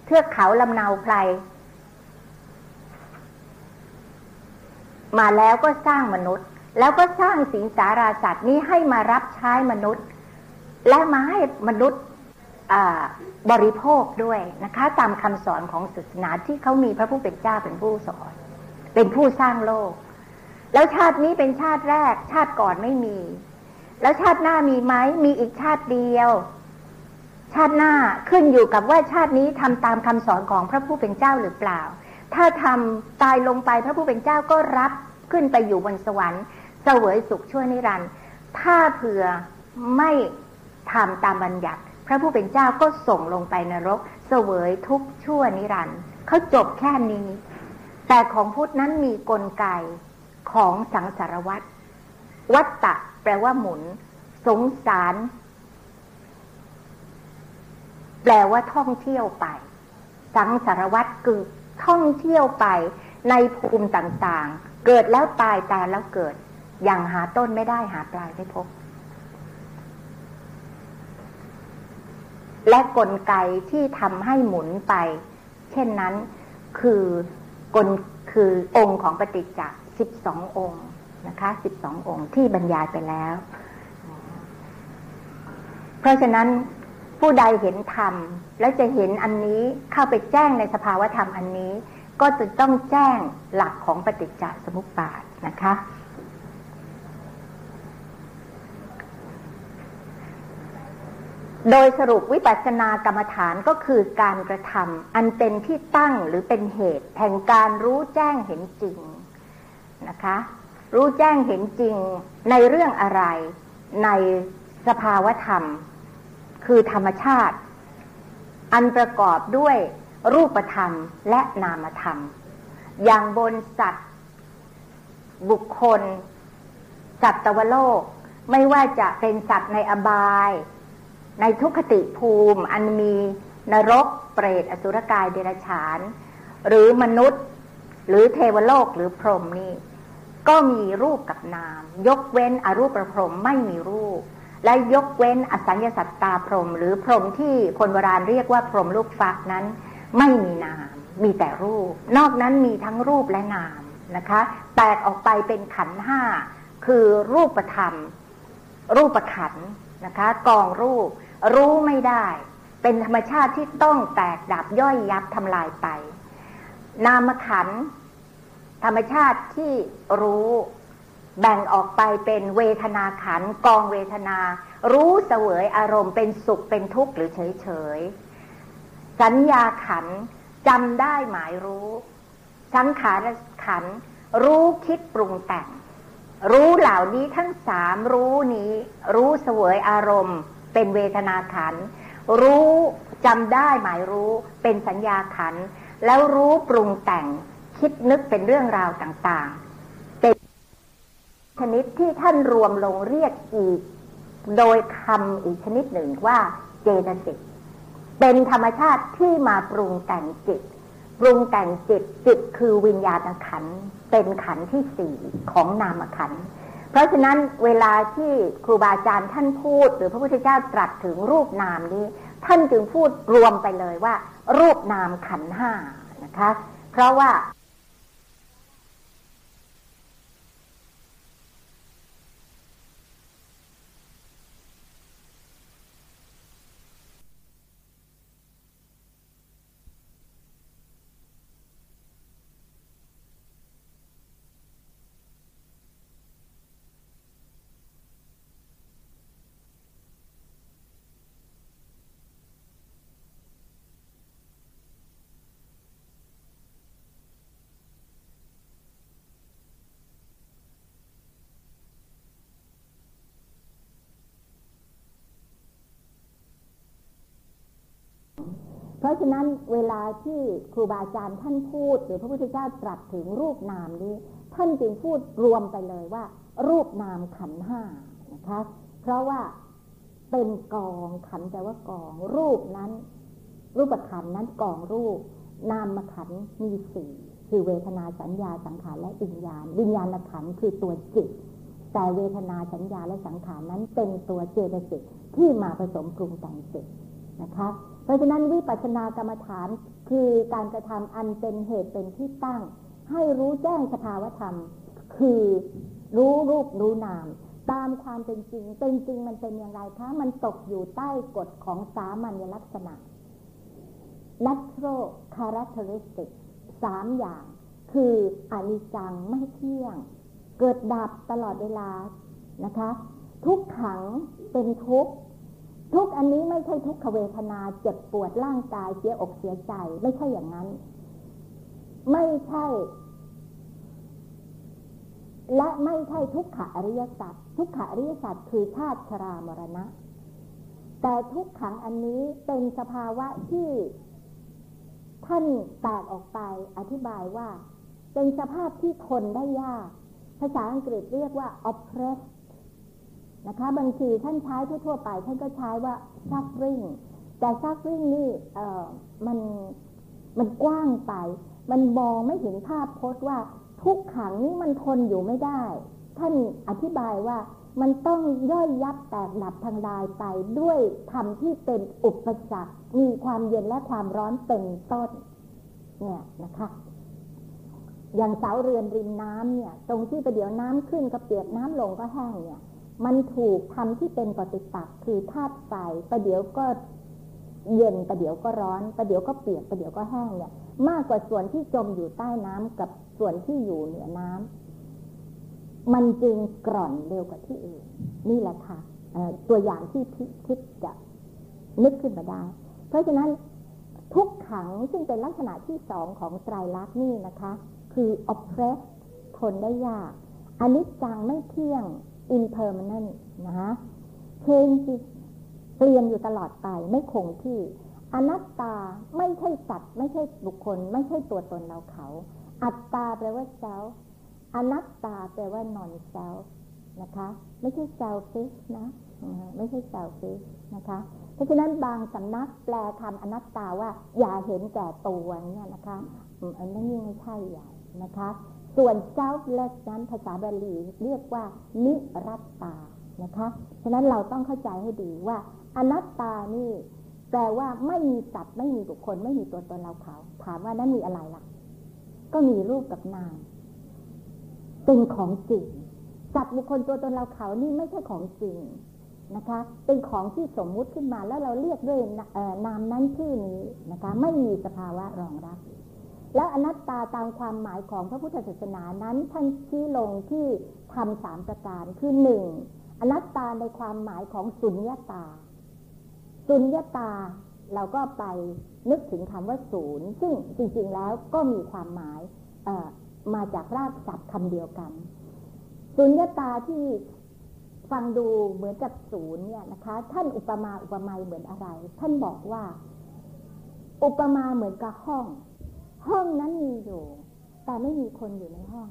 เทือกเขาลำนาวไพรมาแล้วก็สร้างมนุษย์ แล้วก็สร้างสิงสาราสัตว์นี้ให้มารับใช้มนุษย์ และมาให้มนุษย์บริโภคด้วยนะคะ ตามคำสอนของศาสนาที่เขามีพระผู้เป็นเจ้าเป็นผู้สอน เป็นผู้สร้างโลก แล้วชาตินี้เป็นชาติแรก ชาติก่อนไม่มี แล้วชาติหน้ามีไหมมีอีกชาติเดียว ชาติหน้าขึ้นอยู่กับว่าชาตินี้ทำตามคำสอนของพระผู้เป็นเจ้าหรือเปล่า ถ้าทำตายลงไปพระผู้เป็นเจ้าก็รับขึ้นไปอยู่บนสวรรค์ เสวยสุขชั่วนิรันดร์ถ้าเผื่อไม่ทำตามบัญญัติ พระผู้เป็นเจ้าก็ส่งลงไปนรก เสวยทุกชั่วนิรันดร์เขาจบแค่นี้ แต่ของพุทธนั้นมีกลไกของสังสารวัตรวัตตะ แปลว่าหมุน สงสาร แปลว่าท่องเที่ยวไป สังสารวัตรคือท่องเที่ยวไปในภูมิต่างๆ เกิดแล้วตายตายแล้วเกิด อย่างหาต้นไม่ได้หาปลายไม่พบ และกลไกที่ทำให้หมุนไป เช่นนั้นคือกลคือองค์ของปฏิจจ์สิบสององค์นะคะสิบสององค์ที่บรรยายไปแล้ว เพราะฉะนั้นผู้ใดเห็นธรรม แล้วจะเห็นอันนี้เข้าไปแจ้งในสภาวธรรมอันนี้ ก็จะต้องแจ้งหลักของปฏิจจสมุปบาทนะคะ โดยสรุปวิปัสสนากรรมฐานก็คือการกระทำอันเป็นที่ตั้งหรือเป็นเหตุแห่งการรู้แจ้งเห็นจริงนะคะ รู้แจ้งเห็นจริงในเรื่องอะไรในสภาวธรรม คือธรรมชาติ อันประกอบด้วยรูปธรรมและนามธรรม อย่างบนสัตว์ บุคคล สัตวโลก ไม่ว่าจะเป็นสัตว์ในอบาย ในทุกขติภูมิอันมีนรกเปรตอสุรกายเดรัจฉาน หรือมนุษย์ หรือเทวโลกหรือพรหมนี่ก็มีรูปกับนาม ยกเว้นอรูปประพรหมไม่มีรูป และยกเว้นอสัญญาสัตตาพรหมหรือพรหมที่คนโบราณเรียกว่าพรหมลูกฟักนั้น ไม่มีนาม มีแต่รูป นอกนั้นมีทั้งรูปและนามนะคะ แตกออกไปเป็นขันห้าคือรูปธรรม รูปขัน นะคะกองรูป รู้ไม่ได้ เป็นธรรมชาติที่ต้องแตกดับย่อยยับทำลายไป นามขัน ธรรมชาติที่รู้แบ่งออกไปเป็นเวทนาขันกองเวทนา รู้เสวยอารมณ์เป็นสุขเป็นทุกข์หรือเฉยเฉยสัญญาขันจำได้หมายรู้ สังขารขันรู้คิดปรุงแต่ง รู้เหล่านี้ทั้งสามรู้นี้ รู้เสวยอารมณ์ เป็นเวทนาขัน รู้จำได้หมายรู้เป็นสัญญาขัน แล้วรู้ปรุงแต่งคิดนึกเป็นเรื่องราวต่างๆ เป็นชนิดที่ท่านรวมลงเรียกอีก โดยคำอีกชนิดหนึ่งว่าเจตสิกเป็นธรรมชาติที่มาปรุงแต่งจิต ปรุงแต่งจิตจิตคือวิญญาณขัน เป็นขันที่สี่ของนามขัน เพราะฉะนั้นเวลาที่ครูบาอาจารย์ท่านพูด หรือพระพุทธเจ้าตรัสถึงรูปนามนี้ ท่านจึงพูดรวมไปเลยว่า รูปนามขันห้านะคะ เพราะว่า เพราะฉะนั้นเวลาที่ครูบาอาจารย์ท่านพูด หรือพระพุทธเจ้าตรัสถึงรูปนามนี้ ท่านจึงพูดรวมไปเลยว่า รูปนามขันห้านะคะเพราะว่าเป็นกองขันแต่ว่ากอง รูปนั้น รูปขันนั้นกองรูป นามขันมีสี่คือเวทนาสัญญาสังขารและวิญญาณ วิญญาณขันคือตัวจิต แต่เวทนาสัญญาและสังขารนั้นเป็นตัวเจตสิกที่มาผสมปรุงแต่งจิตนะคะ เพราะฉะนั้นวิปัสสนากรรมฐานคือการกระทำอันเป็นเหตุเป็นที่ตั้ง ให้รู้แจ้งสภาวธรรม คือรู้รูปรู้นาม ตามความเป็นจริง เป็นจริงมันเป็นอย่างไรคะมันตกอยู่ใต้กฎของสามัญลักษณะ natural characteristic สามอย่าง คืออนิจจังไม่เที่ยง เกิดดับตลอดเวลานะคะ ทุกขังเป็นทุกข์ ทุกอันนี้ไม่ใช่ทุกขเวทนาเจ็บปวดร่างกายเสียอกเสียใจ ไม่ใช่อย่างนั้น ไม่ใช่ และไม่ใช่ทุกขอริยสัจทุกขอริยสัจคือชาติชรามรณะ แต่ทุกขังอันนี้เป็นสภาวะที่ท่านแตกออกไปอธิบายว่า เป็นสภาพที่ทนได้ยาก ภาษาอังกฤษเรียกว่า oppressed นะคะ บางทีท่านใช้ทั่วๆไป ท่านก็ใช้ว่า suffering แต่ suffering นี่เออมันมันกว้างไป มันมองไม่เห็นภาพพจน์ว่าทุกขังนี้มันทนอยู่ไม่ได้ ท่านอธิบายว่ามันต้องย่อยยับแตกดับทางลายไปด้วยธรรมที่เป็นอุปสรรค มีความเย็นและความร้อนเป็นต้น เนี่ยนะคะ อย่างเสาเรือนริมน้ำเนี่ย ตรงที่ประเดี๋ยวน้ำขึ้นก็เปียกน้ำลงก็แห้งเนี่ย มันถูกทำที่เป็นปฏิปักษ์คือธาตุไฟประเดี๋ยวก็เย็นประเดี๋ยวก็ร้อนประเดี๋ยวก็เปียกประเดี๋ยวก็แห้งเนี่ย มากกว่าส่วนที่จมอยู่ใต้น้ำกับส่วนที่อยู่เหนือน้ำมันจึงกร่อนเร็วกว่าที่อื่น นี่แหละค่ะตัวอย่างที่พิคิดจะนึกขึ้นมาได้ เพราะฉะนั้นทุกขังซึ่งเป็นลักษณะที่สองของไตรลักษณ์นี่นะคะ คือ oppress ทนได้ยากอนิจจังไม่เที่ยง impermanent นะฮะ change เปลี่ยนอยู่ตลอดไปไม่คงที่ อนัตตาไม่ใช่สัตว์ ไม่ใช่บุคคล ไม่ใช่ตัวตนเราเขา อัตตาแปลว่า self อนัตตาแปลว่า non self นะคะ ไม่ใช่ selfish นะไม่ใช่ selfish นะคะเพราะฉะนั้นบางสำนักแปลคำอนัตตาว่า อย่าเห็นแก่ตัวเนี่ยนะคะอันนั้นยิ่งไม่ใช่ใหญ่นะคะ ส่วน selfless นั้นภาษาบาลีเรียกว่า นิรัตตา นะคะฉะนั้นเราต้องเข้าใจให้ดีว่า อนัตตานี่ แปลว่าไม่มีสัตว์ไม่มีบุคคล ไม่มีตัวตนเราเขา ถามว่านั้นมีอะไรล่ะ ก็มีรูปกับนามเป็นของจริงสัตว์บุคคลตัวตนเราเขานี่ไม่ใช่ของจริงนะคะ เป็นของที่สมมุติขึ้นมาแล้วเราเรียกด้วยนามนั้นชื่อนี้นะคะ ไม่มีสภาวะรองรับ และอนัตตาตามความหมายของพระพุทธศาสนานั้นท่านชี้ลงที่ทำสามประการคือหนึ่งอนัตตาในความหมายของสุญญาตา สุญญาตาเราก็ไปนึกถึงคำว่าศูนย์ ซึ่งจริงๆแล้วก็มีความหมายมาจากรากศัพท์คำเดียวกัน สุญญาตาที่ฟังดูเหมือนกับศูนย์เนี่ยนะคะ ท่านอุปมาอุปไมยเหมือนอะไร ท่านบอกว่า อุปมาเหมือนกับห้อง ห้องนั้นมีอยู่ แต่ไม่มีคนอยู่ในห้อง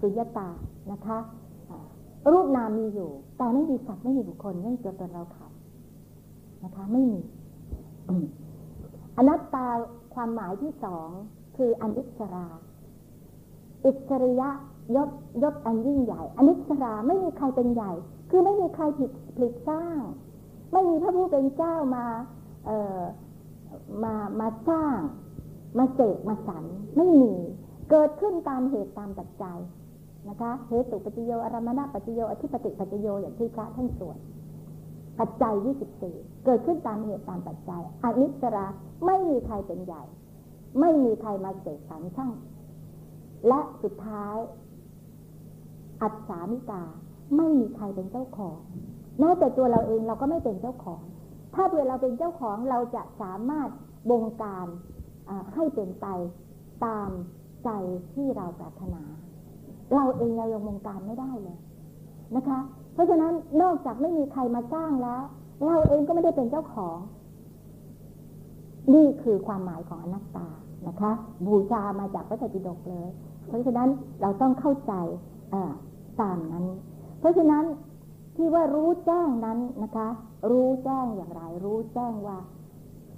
สุญญตานะคะรูปนามมีอยู่ แต่ไม่มีสัตว์ไม่มีบุคคลไม่มีตัวตนเราเขานะคะ ไม่มีอนัตตาความหมายที่สองคืออนิสรา อิสริยะยศยศอันยิ่งใหญ่อนิสราไม่มีใครเป็นใหญ่ คือไม่มีใครผิดผลิตสร้าง ไม่มีพระผู้เป็นเจ้ามาเอ มามาสร้าง มาเสกมาสรรไม่มีเกิดขึ้นตามเหตุตามปัจจัยนะคะ เหตุปัจจโยอารมณปัจจโยอธิปติปัจจโยอย่างที่พระท่านสวดปัจจัยยี่สิบสี่เกิดขึ้นตามเหตุตามปัจจัยอนิสราไม่มีใครเป็นใหญ่ ไม่มีใครมาเสกสรรช่าง และสุดท้าย อัศามิตาไม่มีใครเป็นเจ้าของแม้แต่ตัวเราเองเราก็ไม่เป็นเจ้าของ ถ้าเผื่อเราเป็นเจ้าของเราจะสามารถบงการให้เป็นไปตามใจที่เราปรารถนา เราเองเรายังบงการไม่ได้เลยนะคะ เพราะฉะนั้นนอกจากไม่มีใครมาจ้างแล้ว เราเองก็ไม่ได้เป็นเจ้าของ นี่คือความหมายของอนัตตานะคะ บูชามาจากพระไตรปิฎกเลย เพราะฉะนั้นเราต้องเข้าใจตามนั้น เพราะฉะนั้นที่ว่ารู้แจ้งนั้นนะคะ รู้แจ้งอย่างไร รู้แจ้งว่า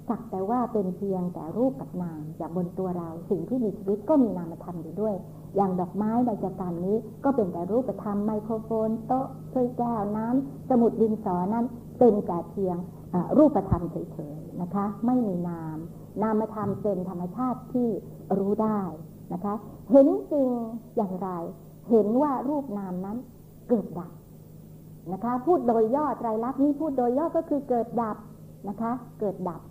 สักแต่ว่าเป็นเพียงแต่รูปกับนามอย่างบนตัวเรา สิ่งที่มีชีวิตก็มีนามธรรมอยู่ด้วย อย่างดอกไม้ในจักรนี้ก็เป็นแต่รูปธรรมไมโครโฟนโต๊ะถ้วยแก้วน้ำสมุดดินสอนั้นเป็นแต่เพียงรูปธรรมเฉยๆนะคะ ไม่มีนาม นามธรรมเป็นธรรมชาติที่รู้ได้นะคะ เห็นจริงอย่างไร เห็นว่ารูปนามนั้นเกิดดับ นะคะ พูดโดยย่อไตรลักษณ์นี้พูดโดยย่อก็คือเกิดดับนะคะ เกิดดับ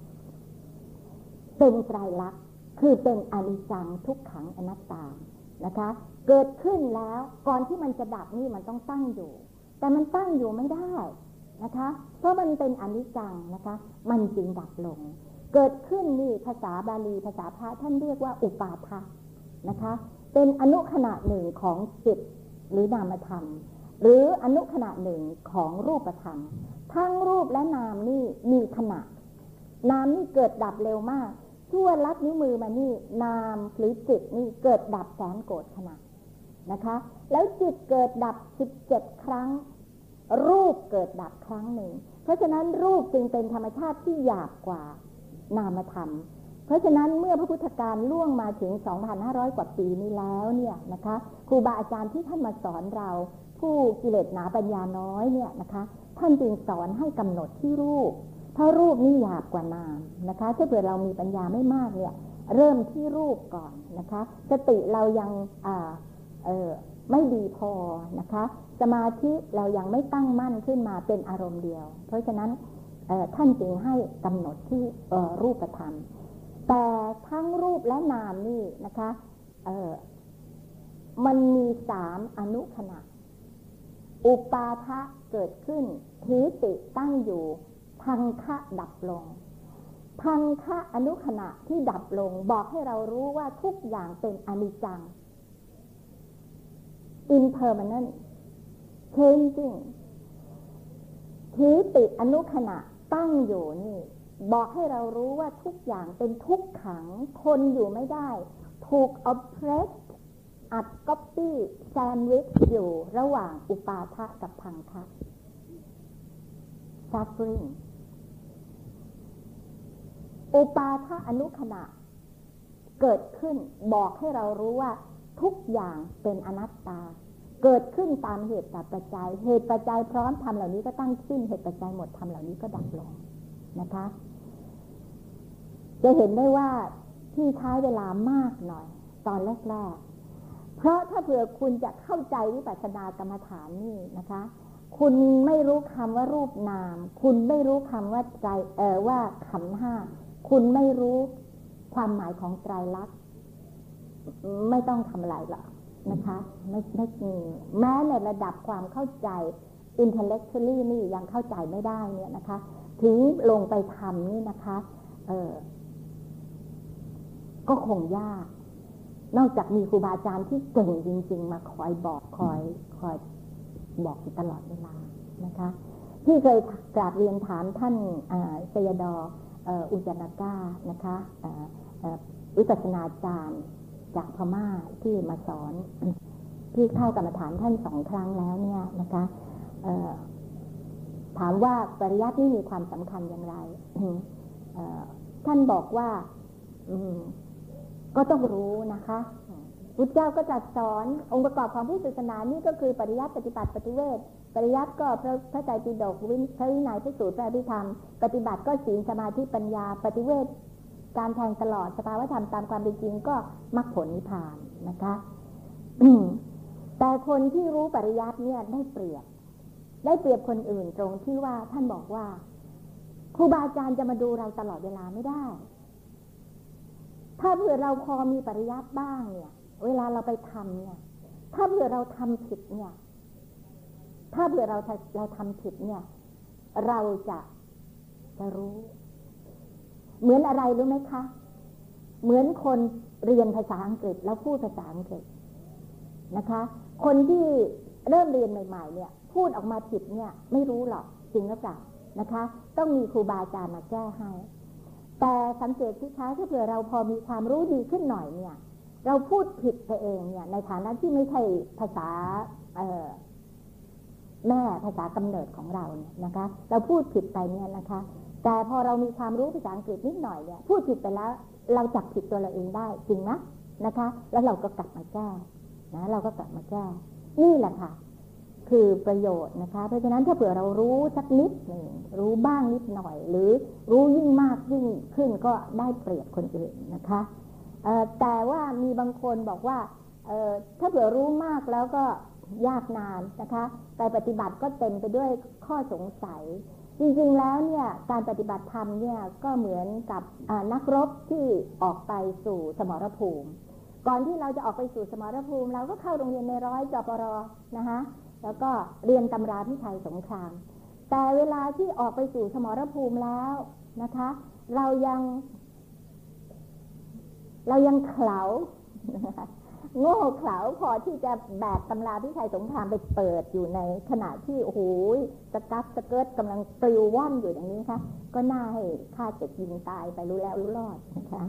เป็นไตรลักษณ์คือเป็นอนิจจังทุกขังอนัตตานะคะ เกิดขึ้นแล้วก่อนที่มันจะดับนี่มันต้องตั้งอยู่ แต่มันตั้งอยู่ไม่ได้นะคะ เพราะมันเป็นอนิจจังนะคะ มันจึงดับลง เกิดขึ้นนี่ภาษาบาลีภาษาพระท่านเรียกว่าอุปาทะนะคะ เป็นอนุขณะหนึ่งของจิตหรือนามธรรม หรืออนุขณะหนึ่งของรูปธรรม ทั้งรูปและนามนี่มีขณะ นามนี่เกิดดับเร็วมากชั่วลัดนิ้วมือมานี่นามหรือจิตนี่เกิดดับแสนโกรธขณะนะคะ แล้วจิตเกิดดับสิบเจ็ดครั้ง รูปเกิดดับครั้งหนึ่ง เพราะฉะนั้นรูปจึงเป็นธรรมชาติที่หยาบกว่านามธรรม เพราะฉะนั้นเมื่อพระพุทธการล่วงมาถึง 2,500 กว่าปีนี้แล้วเนี่ยนะคะครูบาอาจารย์ที่ท่านมาสอนเรา ผู้กิเลสหนาปัญญาน้อยเนี่ยนะคะ ท่านจึงสอนให้กำหนดที่รูป เพราะรูปนี่หยาบกว่านามนะคะ ถ้าเผื่อเรามีปัญญาไม่มากเนี่ย เริ่มที่รูปก่อนนะคะ สติเรายังไม่ดีพอนะคะ สมาธิเรายังไม่ตั้งมั่นขึ้นมาเป็นอารมณ์เดียว เพราะฉะนั้นท่านจึงให้กำหนดที่รูปธรรม แต่ทั้งรูปและนามนี่นะคะมันมีสามอนุขณะ อุปาทะเกิดขึ้นทิติตั้งอยู่พังคะดับลง พังคะอนุขณะที่ดับลง บอกให้เรารู้ว่าทุกอย่างเป็นอนิจจัง impermanent changing ทีติอนุขณะตั้งอยู่นี่ บอกให้เรารู้ว่าทุกอย่างเป็นทุกขัง คนอยู่ไม่ได้ ถูก oppress อัดก๊อปปี้แซนด์วิชอยู่ระหว่างอุปาทะกับพังคะ suffering อุปาทะอนุขณะ เกิดขึ้นบอกให้เรารู้ว่า ทุกอย่างเป็นอนัตตา เกิดขึ้นตามเหตุตามปัจจัย เหตุปัจจัยพร้อมทำเหล่านี้ก็ตั้งขึ้นเหตุปัจจัยหมดทำเหล่านี้ก็ดับลงนะคะ จะเห็นได้ว่าที่ใช้เวลามากหน่อย ตอนแรก เพราะถ้าเผื่อคุณจะเข้าใจวิปัสสนากรรมฐานนี่นะคะ คุณไม่รู้คำว่ารูปนาม คุณไม่รู้คำว่าใจเออว่าขันห้าคุณไม่รู้ความหมายของไตรลักษณ์ไม่ต้องทำอะไรหรอกนะคะ ไม่ไม่แม้ในระดับความเข้าใจ intellectually นี่ยังเข้าใจไม่ได้เนี่ยนะคะ ถึงลงไปทำนี่นะคะ เออก็คงยาก นอกจากมีครูบาอาจารย์ที่เก่งจริง ๆ มาคอยบอกคอยคอยบอกตลอดเวลานะคะที่เคยกราบเรียนถามท่านเซยดออุจนาก้านะคะวิปัสนาจารย์จากพม่าที่มาสอนที่เข้ากรรมฐานท่านสองครั้งแล้วเนี่ยนะคะถามว่าปริยัตินี่มีความสำคัญอย่างไรท่านบอกว่า ก็ต้องรู้นะคะพุทธเจ้าก็จัดสอนองค์ประกอบของพุทธศาสนานี่ก็คือปริยัติปฏิบัติปฏิเวทปริยัติก็พระพระใจปิฎกวิพระวินัยพระสูตรพระอภิธรรม ปฏิบัติก็ศีลสมาธิปัญญา ปฏิเวทการแทงตลอดสภาวธรรมตามความเป็นจริงก็มรรคผลนิพพานนะคะแต่คนที่รู้ปริยัติเนี่ยได้เปรียบ ได้เปรียบคนอื่นตรงที่ว่าท่านบอกว่าครูบาอาจารย์จะมาดูเราตลอดเวลาไม่ได้ ถ้าเผื่อเราพอมีปริยัติบ้างเนี่ย เวลาเราไปทำเนี่ย ถ้าเผื่อเราทำผิดเนี่ย ถ้าเผื่อเราเราทำผิดเนี่ย เราจะจะรู้ เหมือนอะไรรู้ไหมคะ เหมือนคนเรียนภาษาอังกฤษแล้วพูดภาษาอังกฤษนะคะ คนที่เริ่มเรียนใหม่ ๆ เนี่ย พูดออกมาผิดเนี่ย ไม่รู้หรอกจริงหรือเปล่านะคะ ต้องมีครูบาอาจารย์มาแก้ให้ แต่สังเกตที่ช้าถ้าเผื่อเราพอมีความรู้ดีขึ้นหน่อยเนี่ย เราพูดผิดไปเองเนี่ย ในฐานะที่ไม่ใช่ภาษาแม่ภาษากำเนิดของเราเนี่ยนะคะ เราพูดผิดไปเนี่ยนะคะ แต่พอเรามีความรู้ภาษาอังกฤษนิดหน่อยเนี่ย พูดผิดไปแล้ว เราจับผิดตัวเราเองได้จริงนะนะคะ แล้วเราก็กลับมาแก้นะเราก็กลับมาแก้นี่แหละค่ะ คือประโยชน์นะคะ เพราะฉะนั้นถ้าเผื่อเรารู้สักนิดหนึ่งรู้บ้างนิดหน่อย หรือรู้ยิ่งมากยิ่งขึ้นก็ได้เปรียบคนอื่นนะคะแต่ว่ามีบางคนบอกว่าถ้าเผื่อรู้มากแล้วก็ยากนานนะคะไปปฏิบัติก็เต็มไปด้วยข้อสงสัย จริงๆแล้วเนี่ยการปฏิบัติธรรมเนี่ยก็เหมือนกับนักรบที่ออกไปสู่สมรภูมิ ก่อนที่เราจะออกไปสู่สมรภูมิ เราก็เข้าโรงเรียนในร้อยจปรนะคะ แล้วก็เรียนตำราพิไทยสงคราม แต่เวลาที่ออกไปสู่สมรภูมิแล้วนะคะ เรายัง เรายังเข่าโง่เขลาพอที่จะแบกตำราพิไทยสงครามไปเปิดอยู่ในขณะที่โอ้โหสกัดสเกิร์ตกำลังปลิวว่อนอยู่อย่างนี้ค่ะก็น่าให้ฆ่าเจ็บยิงตายไปรู้แล้วรู้รอดนะคะ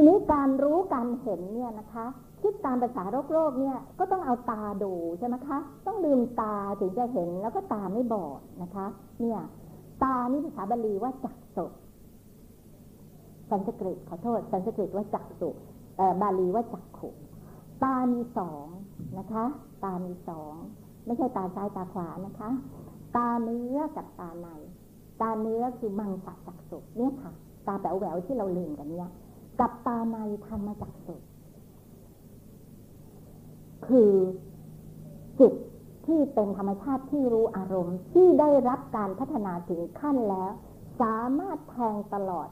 ทีนี้การรู้การเห็นเนี่ยนะคะคิดตามภาษาโรคโรคเนี่ยก็ต้องเอาตาดูใช่ไหมคะ ต้องลืมตาถึงจะเห็นแล้วก็ตาไม่บอดนะคะ เนี่ย ตานี่ภาษาบาลีว่าจักสุสันสกฤตขอโทษสันสกฤตว่าจักสุบาลีว่าจักขุตามีสองนะคะ ตามีสองไม่ใช่ตาซ้ายตาขวานะคะ ตาเนื้อกับตาใน ตาเนื้อคือมังสจักสุเนี่ยค่ะ ตาแป๋วแหววที่เราลืมกันเนี่ย กับตาในธรรมจักสุคือจิตที่เป็นธรรมชาติที่รู้อารมณ์ ที่ได้รับการพัฒนาถึงขั้นแล้ว สามารถแทงตลอด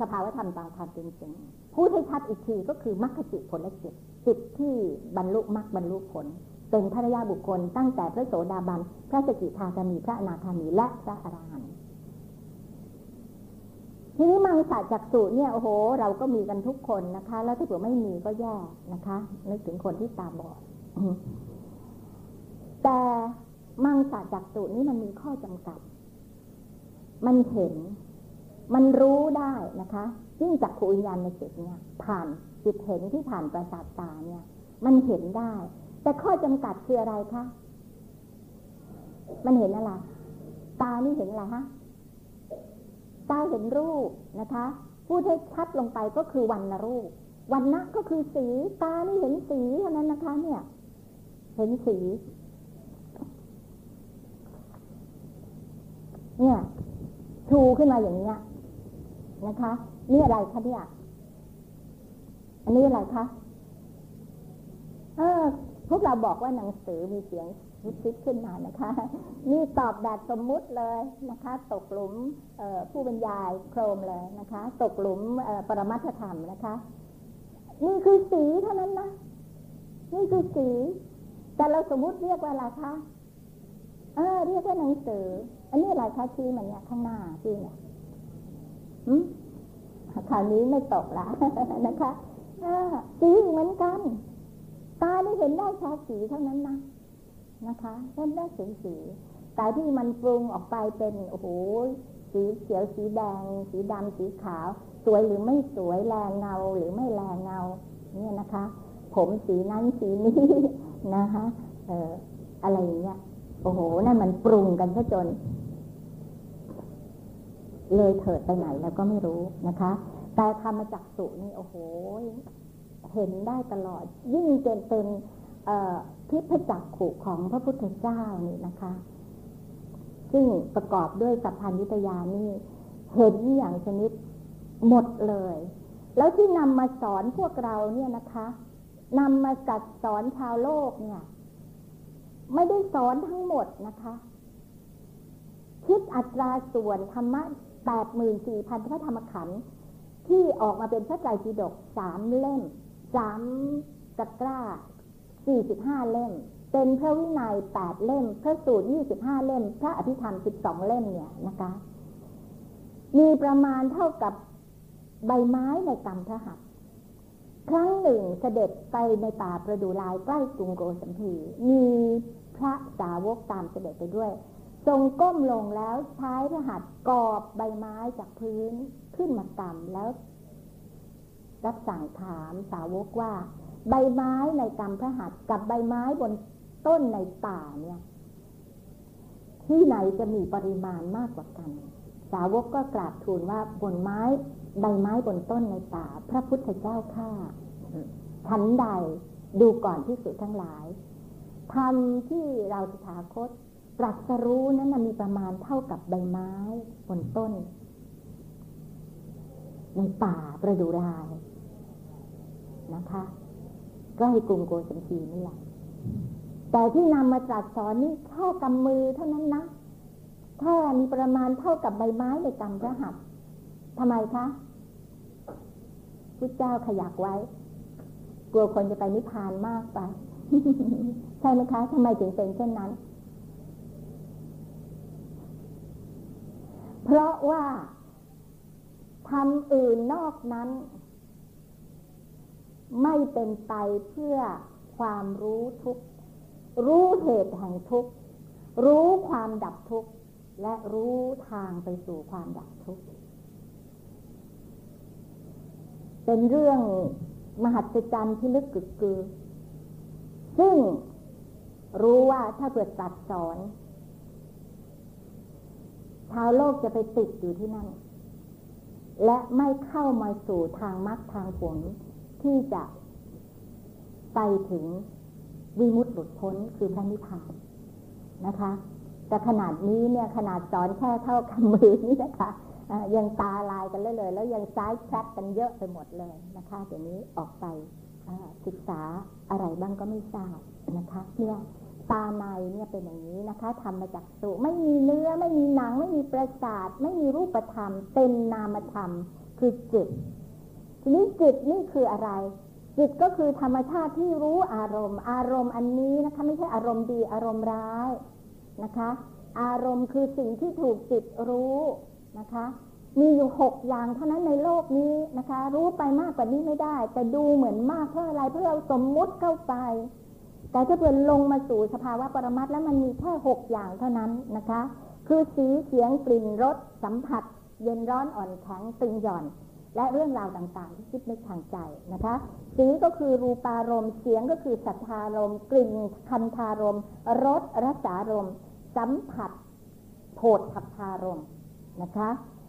สภาวธรรมตามความเป็นจริงพูดให้ชัดอีกทีก็คือมรรคจิตผลจิตจิตที่บรรลุมรรคบรรลุผล เป็นภรรยาบุคคลตั้งแต่พระโสดาบัน พระสกิทาคามีพระอนาคามีและพระอรหันต ทีนี้มังสาจักสุเนี่ยโอ้โห เราก็มีกันทุกคนนะคะ แล้วถ้าเผื่อไม่มีก็แย่นะคะนึกถึงคนที่ตาบอดแต่มังสาจักสุนี่มันมีข้อจำกัด มันเห็น มันรู้ได้นะคะยิ่งจากขูวิญญาณในจิตเนี่ย ผ่านจิตเห็นที่ผ่านประสาทตาเนี่ย มันเห็นได้ แต่ข้อจำกัดคืออะไรคะมันเห็นอะไรตานี่เห็นอะไรฮะ ตาเห็นรูปนะคะ พูดให้ชัดลงไปก็คือวันนรูปวันนะก็คือสีตานี่เห็นสีเท่านั้นนะคะ เนี่ย เห็นสี เนี่ยชูขึ้นมาอย่างเนี้ยนะคะนี่อะไรคะเนี่ยอันนี้อะไรคะเออพวกเราบอกว่าหนังสือมีเสียง วิซิตขึ้นมานะคะ นี่ตอบแบบสมมุติเลยนะคะ ตกหลุมผู้บรรยายโครมเลยนะคะ ตกหลุมปรมัตธรรมนะคะ นี่คือสีเท่านั้นนะ นี่คือสี แต่เราสมมุติเรียกว่าอะไรคะเออเรียกว่าหนังสือ อันนี้อะไรคะชี้มันเนี่ยข้างหน้าชี้เนี่ยคราวนี้ไม่ตกละนะคะสีเหมือนกัน ตาไม่เห็นได้แค่สีเท่านั้นนะ นะคะเห็นได้สีสีแต่ที่มันปรุงออกไปเป็นโอ้โหสีเขียวสีแดง สีดำสีขาว สวยหรือไม่สวยแรงเงาหรือไม่แรงเงา เนี่ยนะคะ ผมสีนั้นสีนี้นะคะเอออะไรอย่างเงี้ยโอ้โหนั่นมันปรุงกันซะจน เลยเถิดไปไหนแล้วก็ไม่รู้นะคะ แต่ธรรมจักสุนี่โอ้โหเห็นได้ตลอด ยิ่งจนเป็น ทิพจักขุของพระพุทธเจ้านี่นะคะ ซึ่งประกอบด้วยสัพพัญญุตยานี่ เห็นอย่างชนิดหมดเลย แล้วที่นำมาสอนพวกเราเนี่ยนะคะนำมาจัดสอนชาวโลกเนี่ย ไม่ได้สอนทั้งหมดนะคะ คิดอัตราส่วนธรรมะแปดหมื่นสี่พันพระธรรมขันธ์ที่ออกมาเป็นพระไตรปิฎกสามเล่มสามตะกร้า สี่สิบห้าเล่ม เป็นพระวินัยแปดเล่ม พระสูตรยี่สิบห้าเล่ม พระอภิธรรมสิบสองเล่มเนี่ยนะคะ มีประมาณเท่ากับใบไม้ในกำพระหัตครั้งหนึ่งเสด็จไปในป่าประดูลายใกล้กรุงโกสัมพีมีพระสาวกตามเสด็จไปด้วย ทรงก้มลงแล้วใช้พระหัตถ์กอบใบไม้จากพื้นขึ้นมากำแล้ว รับสั่งถามสาวกว่า ใบไม้ในกำพระหัตถ์กับใบไม้บนต้นในป่าเนี่ย ที่ไหนจะมีปริมาณมากกว่ากัน สาวกก็กราบทูลว่าบนไม้ใบไม้บนต้นในป่า พระพุทธเจ้าข้าทันใดดูก่อนที่สุดทั้งหลายธรรมที่เราสถาคตตรัสรู้นั้นมีประมาณเท่ากับใบไม้บนต้น ในป่าประดูรายนะคะ ใกล้กรุงโกสัมพีนี่แหละแต่ที่นำมาตรัสสอนนี่แค่กำมือเท่านั้นนะแค่มีประมาณเท่ากับใบไม้ในกำพระหัตถ์ทำไมคะพุทธเจ้าขยักไว้ กลัวคนจะไปนิพพานมากไป ใช่ไหมคะทำไมถึงเป็นเช่นนั้น เพราะว่าทำอื่นนอกนั้น ไม่เป็นไปเพื่อความรู้ทุกรู้เหตุแห่งทุกรู้ความดับทุกข์และรู้ทางไปสู่ความดับทุกข์เป็นเรื่องมหัศจรรย์ที่ลึกกึกกือ ซึ่งรู้ว่าถ้าเกิดตัดสอน ชาวโลกจะไปติดอยู่ที่นั่น และไม่เข้ามาสู่ทางมรรคทางผล ที่จะไปถึงวิมุตติหลุดพ้นคือพระนิพพานนะคะ แต่ขนาดนี้เนี่ยขนาดสอนแค่เท่าคำมือนี่นะคะยังตาลายกันเลยเลย แล้วยังซ้ายแทร็กกันเยอะไปหมดเลยนะคะเดี๋ยวนี้ออกไปศึกษาอะไรบ้างก็ไม่ทราบนะคะเนี่ยตาในเนี่ยเป็นอย่างนี้นะคะทำมาจากสุไม่มีเนื้อไม่มีหนัง ไม่มีประสาท ไม่มีรูปธรรม เป็นนามธรรม คือจิต ทีนี้จิตนี่คืออะไร จิตก็คือธรรมชาติที่รู้อารมณ์ อารมณ์อันนี้นะคะไม่ใช่อารมณ์ดีอารมณ์ร้ายนะคะ อารมณ์คือสิ่งที่ถูกจิตรู้นะคะ มีอยู่หกอย่างเท่านั้นในโลกนี้นะคะ รู้ไปมากกว่านี้ไม่ได้ แต่ดูเหมือนมากเพราะอะไรเพราะเราสมมุติเข้าไป แต่ถ้าเพื่อนลงมาสู่สภาวะปรมัตแล้วมันมีแค่หกอย่างเท่านั้นนะคะ คือสีเสียงกลิ่นรสสัมผัส เย็นร้อนอ่อนแข็งตึงหย่อน และเรื่องราวต่างๆที่คิดในทางใจนะคะสีก็คือรูปารมณ์เสียงก็คือสัทธารมกลิ่นคันธารมรสรสารมสัมผัสโผฏฐัพพารมนะคะ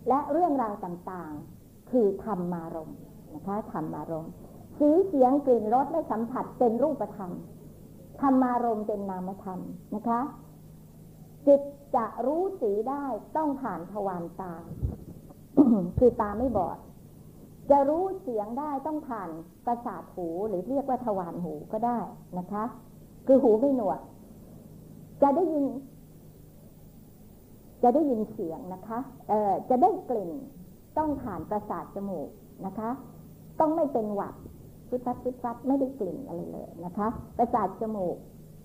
และเรื่องราวต่างๆ คือธรรมารมนะคะธรรมารมสีเสียงกลิ่นรสและสัมผัสเป็นรูปธรรมธรรมารมเป็นนามธรรมนะคะจิตจะรู้สีได้ต้องผ่านทวารตา คือตาไม่บอด จะรู้เสียงได้ต้องผ่านประสาทหูหรือเรียกว่าทวารหูก็ได้นะคะ คือหูไม่หนวก จะได้ยิน จะได้ยินเสียงนะคะเอ่อจะได้กลิ่นต้องผ่านประสาทจมูกนะคะ ต้องไม่เป็นหวัดฟุดฟัดฟุดฟัดไม่ได้กลิ่นอะไรเลยนะคะ ประสาทจมูก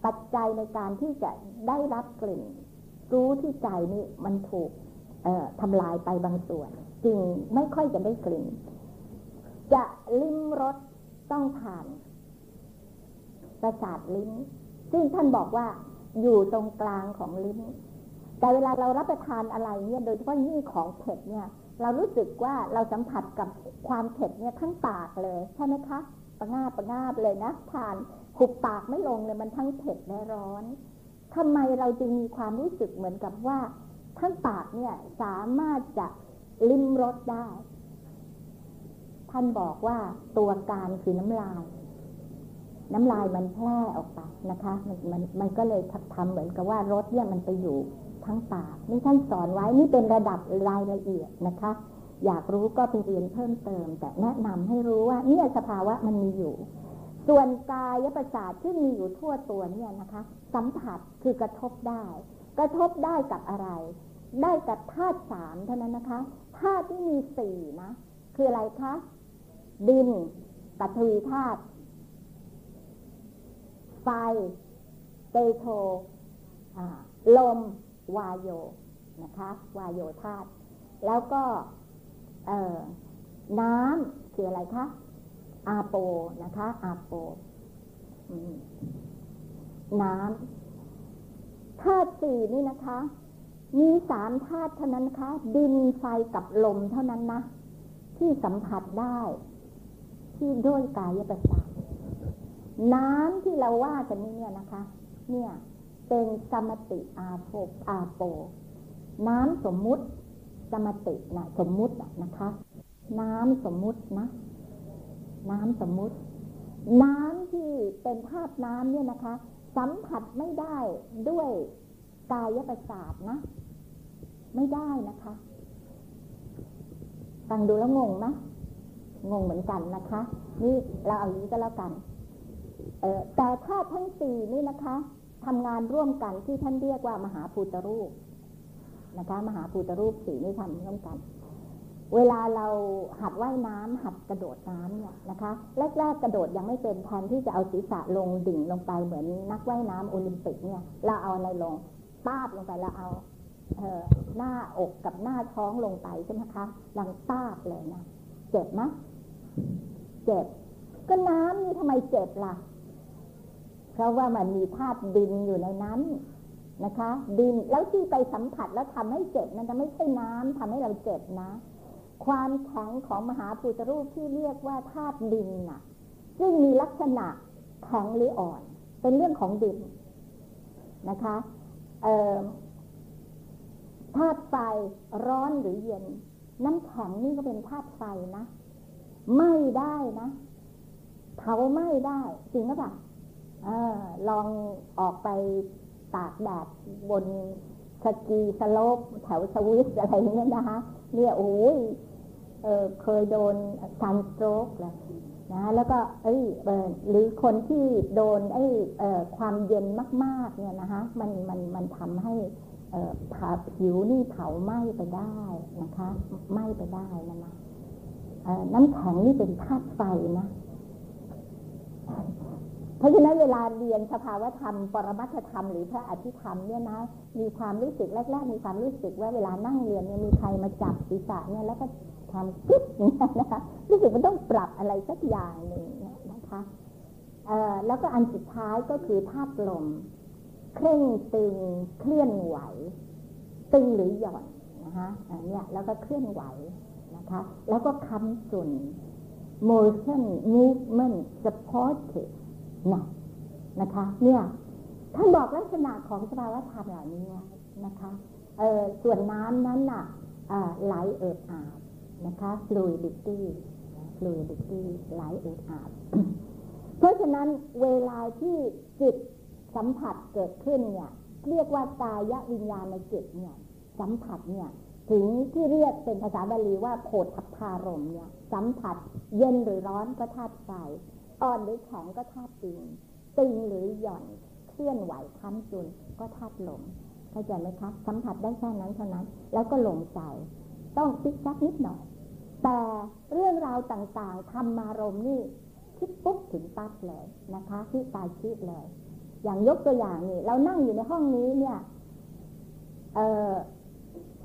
ปัจจัยในการที่จะได้รับกลิ่น รู้ที่ใจนี่มันถูกทำลายไปบางส่วน จึงไม่ค่อยจะได้กลิ่น จะลิ้มรสต้องผ่าน ประสาทลิ้น ซึ่งท่านบอกว่าอยู่ตรงกลางของลิ้น แต่เวลาเรารับประทานอะไรเนี่ย โดยเฉพาะยิ่งของเผ็ดเนี่ย เรารู้สึกว่าเราสัมผัสกับความเผ็ดเนี่ยทั้งปากเลยใช่ไหมคะประงาบปะงาบเลยนะทานขุบปากไม่ลงเลยมันทั้งเผ็ดและร้อนทำไมเราจึงมีความรู้สึกเหมือนกับว่าทั้งปากเนี่ยสามารถจะลิ้มรสได้ ท่านบอกว่าตัวการคือน้ำลาย น้ำลายมันแพร่ออกไปนะคะ มันมันมันก็เลยทำเหมือนกับว่ารสเนี่ยมันไปอยู่ทั้งปากนี่ท่านสอนไว้นี่เป็นระดับรายละเอียดนะคะ อยากรู้ก็ไปเรียนเพิ่มเติม แต่แนะนำให้รู้ว่าเนี่ยสภาวะมันมีอยู่ ส่วนกายประสาทที่มีอยู่ทั่วตัวเนี่ยนะคะ สัมผัสคือกระทบได้ กระทบได้กับอะไร ได้กับธาตุสามเท่านั้นนะคะธาตุที่มีสี่นะ คืออะไรคะ ดินปัทวีธาตุไฟเตโชลม วายโยนะคะ วายโยธาตุแล้วก็น้ำคืออะไรคะ อาโปนะคะ อาโป น้ำธาตุสี่นี่นะคะ มีสามธาตุเท่านั้นคะ ดินไฟกับลมเท่านั้นนะ ที่สัมผัสได้ ที่ด้วยกายประสาทน้ำที่เราว่ากันนี้เนี่ยนะคะ เนี่ย เป็นสมติอาโปอาโป น้ำสมมุติสมตินะสมมุตินะคะ น้ำสมมุตินะ น้ำสมมุติ น้ำที่เป็นธาตุน้ำเนี่ยนะคะ สัมผัสไม่ได้ด้วยกายประสาทนะ ไม่ได้นะคะฟังดูแล้วงงไหม งงเหมือนกันนะคะ นี่เราเอาอย่างนี้ก็แล้วกันเออแต่ธาตุทั้งสี่นี่นะคะทำงานร่วมกันที่ท่านเรียกว่ามหาภูตรูปนะคะ มหาภูตรูปสี่นี่ทำร่วมกัน เวลาเราหัดว่ายน้ำหัดกระโดดน้ำเนี่ยนะคะแรกๆกระโดดยังไม่เป็นแทนที่จะเอาศีรษะลงดิ่งลงไปเหมือนนักว่ายน้ำโอลิมปิกเนี่ย เราเอาอะไรลงตาบลงไปแล้วเอาเออหน้าอกกับหน้าท้องลงไปใช่ไหมคะลังตาบเลยนะเจ็บไหม เจ็บ ก็น้ำนี่ทำไมเจ็บล่ะ เพราะว่ามันมีธาตุดินอยู่ในนั้นนะคะ ดินแล้วที่ไปสัมผัสแล้วทำให้เจ็บนั้นจะไม่ใช่น้ำทำให้เราเจ็บนะ ความแข็งของมหาภูตรูปที่เรียกว่าธาตุดินน่ะ ซึ่งมีลักษณะแข็งหรืออ่อน เป็นเรื่องของดินนะคะธาตุไฟร้อนหรือเย็น น้ำแข็งนี่ก็เป็นธาตุไฟนะ ไม่ได้นะเผาไม่ได้จริงหรือเปล่าลองออกไปตากแดดบนสกีสโลปแถวสวิสอะไรเงี้ยนะคะ เนี่ยโอ้ยเออเคยโดนซันสโตรกเลยนะแล้วก็เอ้ยหรือคนที่โดนไอ้ความเย็นมาก ๆ เนี่ยนะคะมันมันมันทำให้ผ่าผิวนี่เผาไหม้ไปได้นะคะไหม้ไปได้นะนะ น้ำแข็งนี่เป็นธาตุไฟนะเพราะฉะนั้นเวลาเรียนสภาวธรรม ปรมัตธรรมหรือพระอธิธรรมเนี่ยนะ มีความรู้สึกแรกๆ มีความรู้สึกว่าเวลานั่งเรียนเนี่ยมีใครมาจับศีรษะเนี่ยแล้วก็ทำกิ๊บเนี่ยนะคะรู้สึกมันต้องปรับอะไรสักอย่างหนึ่งนะคะเอ่อแล้วก็อันสุดท้ายก็คือธาตุลม เคร่งตึงเคลื่อนไหว ตึงหรือหย่อนนะคะอันนี้แล้วก็เคลื่อนไหว นะคะ แล้วก็คำสุน motion movement supportive นะนะคะ เนี่ยท่านบอกลักษณะของสภาวธรรมเหล่านี้นะคะเออส่วนน้ำนั้นน่ะไหลเอิบอาบนะคะ fluidity fluidity ไหลเอิบอาบเพราะฉะนั้นเวลาที่จิตสัมผัสเกิดขึ้นเนี่ย เรียกว่ากายวิญญาณในจิตเนี่ย สัมผัสเนี่ย ถึงที่เรียกเป็นภาษาบาลีว่าโผฏฐพพารมเนี่ย สัมผัส เย็นหรือร้อนก็ธาตุไฟอ่อนหรือแข็งก็ธาตุดินตึงหรือหย่อนเคลื่อนไหวค้ำจุนก็ธาตุลมเข้าใจไหมคะสัมผัสได้แค่นั้นเท่านั้น แล้วก็หลงใจ ต้องติ๊กซักนิดหน่อย แต่เรื่องราวต่างๆทำมารมนี่คิดปุ๊บถึงปั๊บเลยนะคะ ที่ตายคิดเลย อย่างยกตัวอย่างนี่ เรานั่งอยู่ในห้องนี้เนี่ย เออ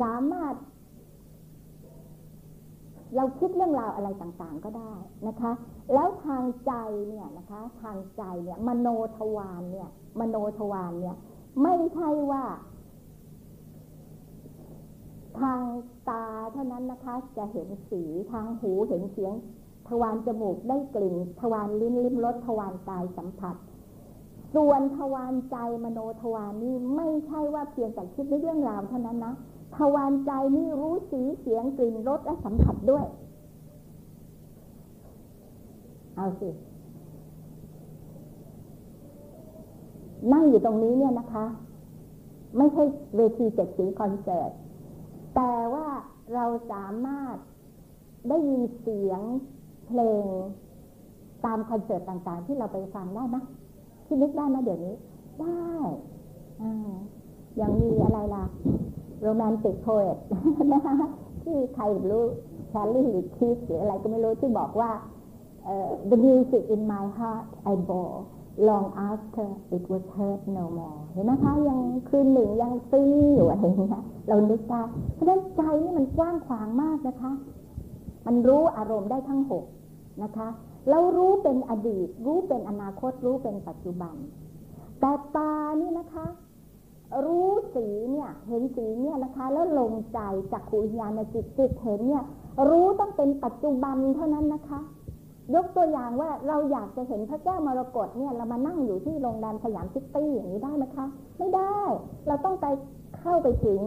สามารถ เราคิดเรื่องราวอะไรต่างๆก็ได้นะคะ แล้วทางใจเนี่ยนะคะ ทางใจเนี่ย มโนทวารเนี่ย มโนทวารเนี่ย ไม่ใช่ว่าทางตาเท่านั้นนะคะ จะเห็นสีทางหูเห็นเสียง ทวารจมูกได้กลิ่น ทวารลิ้นลิ้มรสทวารกายสัมผัส ส่วนทวารใจมโนทวารนี่ไม่ใช่ว่าเพียงแต่คิดในเรื่องราวเท่านั้นนะ ทวารใจนี่รู้สีเสียงกลิ่นรสและสัมผัสด้วย เอาสินั่งอยู่ตรงนี้เนี่ยนะคะ ไม่ใช่เวทีเจ็ดสีคอนเสิร์ต แต่ว่าเราสามารถได้ยินเสียงเพลงตามคอนเสิร์ตต่างๆ ที่เราไปฟังได้ไหมที่นึกได้ไหมเดี๋ยวนี้ ได้อ่าย่างมีอะไรล่ะ โรแมนติกโพเอตนะคะที่ใครรู้ชาร์ลีหรือคิสหรืออะไรก็ไม่รู้ที่บอกว่า uh, the music in my heart I bore long after it was heard no more เห็นไหมคะ ยังคืนหนึ่งยังซึ้งอยู่อะไรอย่างเงี้ยเรานึกได้เพราะฉะนั้นใจนี่มันกว้างขวางมากนะคะ มันรู้อารมณ์ได้ทั้งหกนะคะแล้วรู้เป็นอดีต รู้เป็นอนาคตรู้เป็นปัจจุบัน แต่ตานี่นะคะ รู้สีเนี่ย เห็นสีเนี่ยนะคะ แล้วลงใจจากขุญาณจิตจิตเห็นเนี่ย รู้ต้องเป็นปัจจุบันเท่านั้นนะคะ ยกตัวอย่างว่าเราอยากจะเห็นพระแก้วมรกตเนี่ย เรามานั่งอยู่ที่โรงแรมสยามซิตี้อย่างนี้ได้ไหมคะ ไม่ได้ เราต้องไปเข้าไปถึง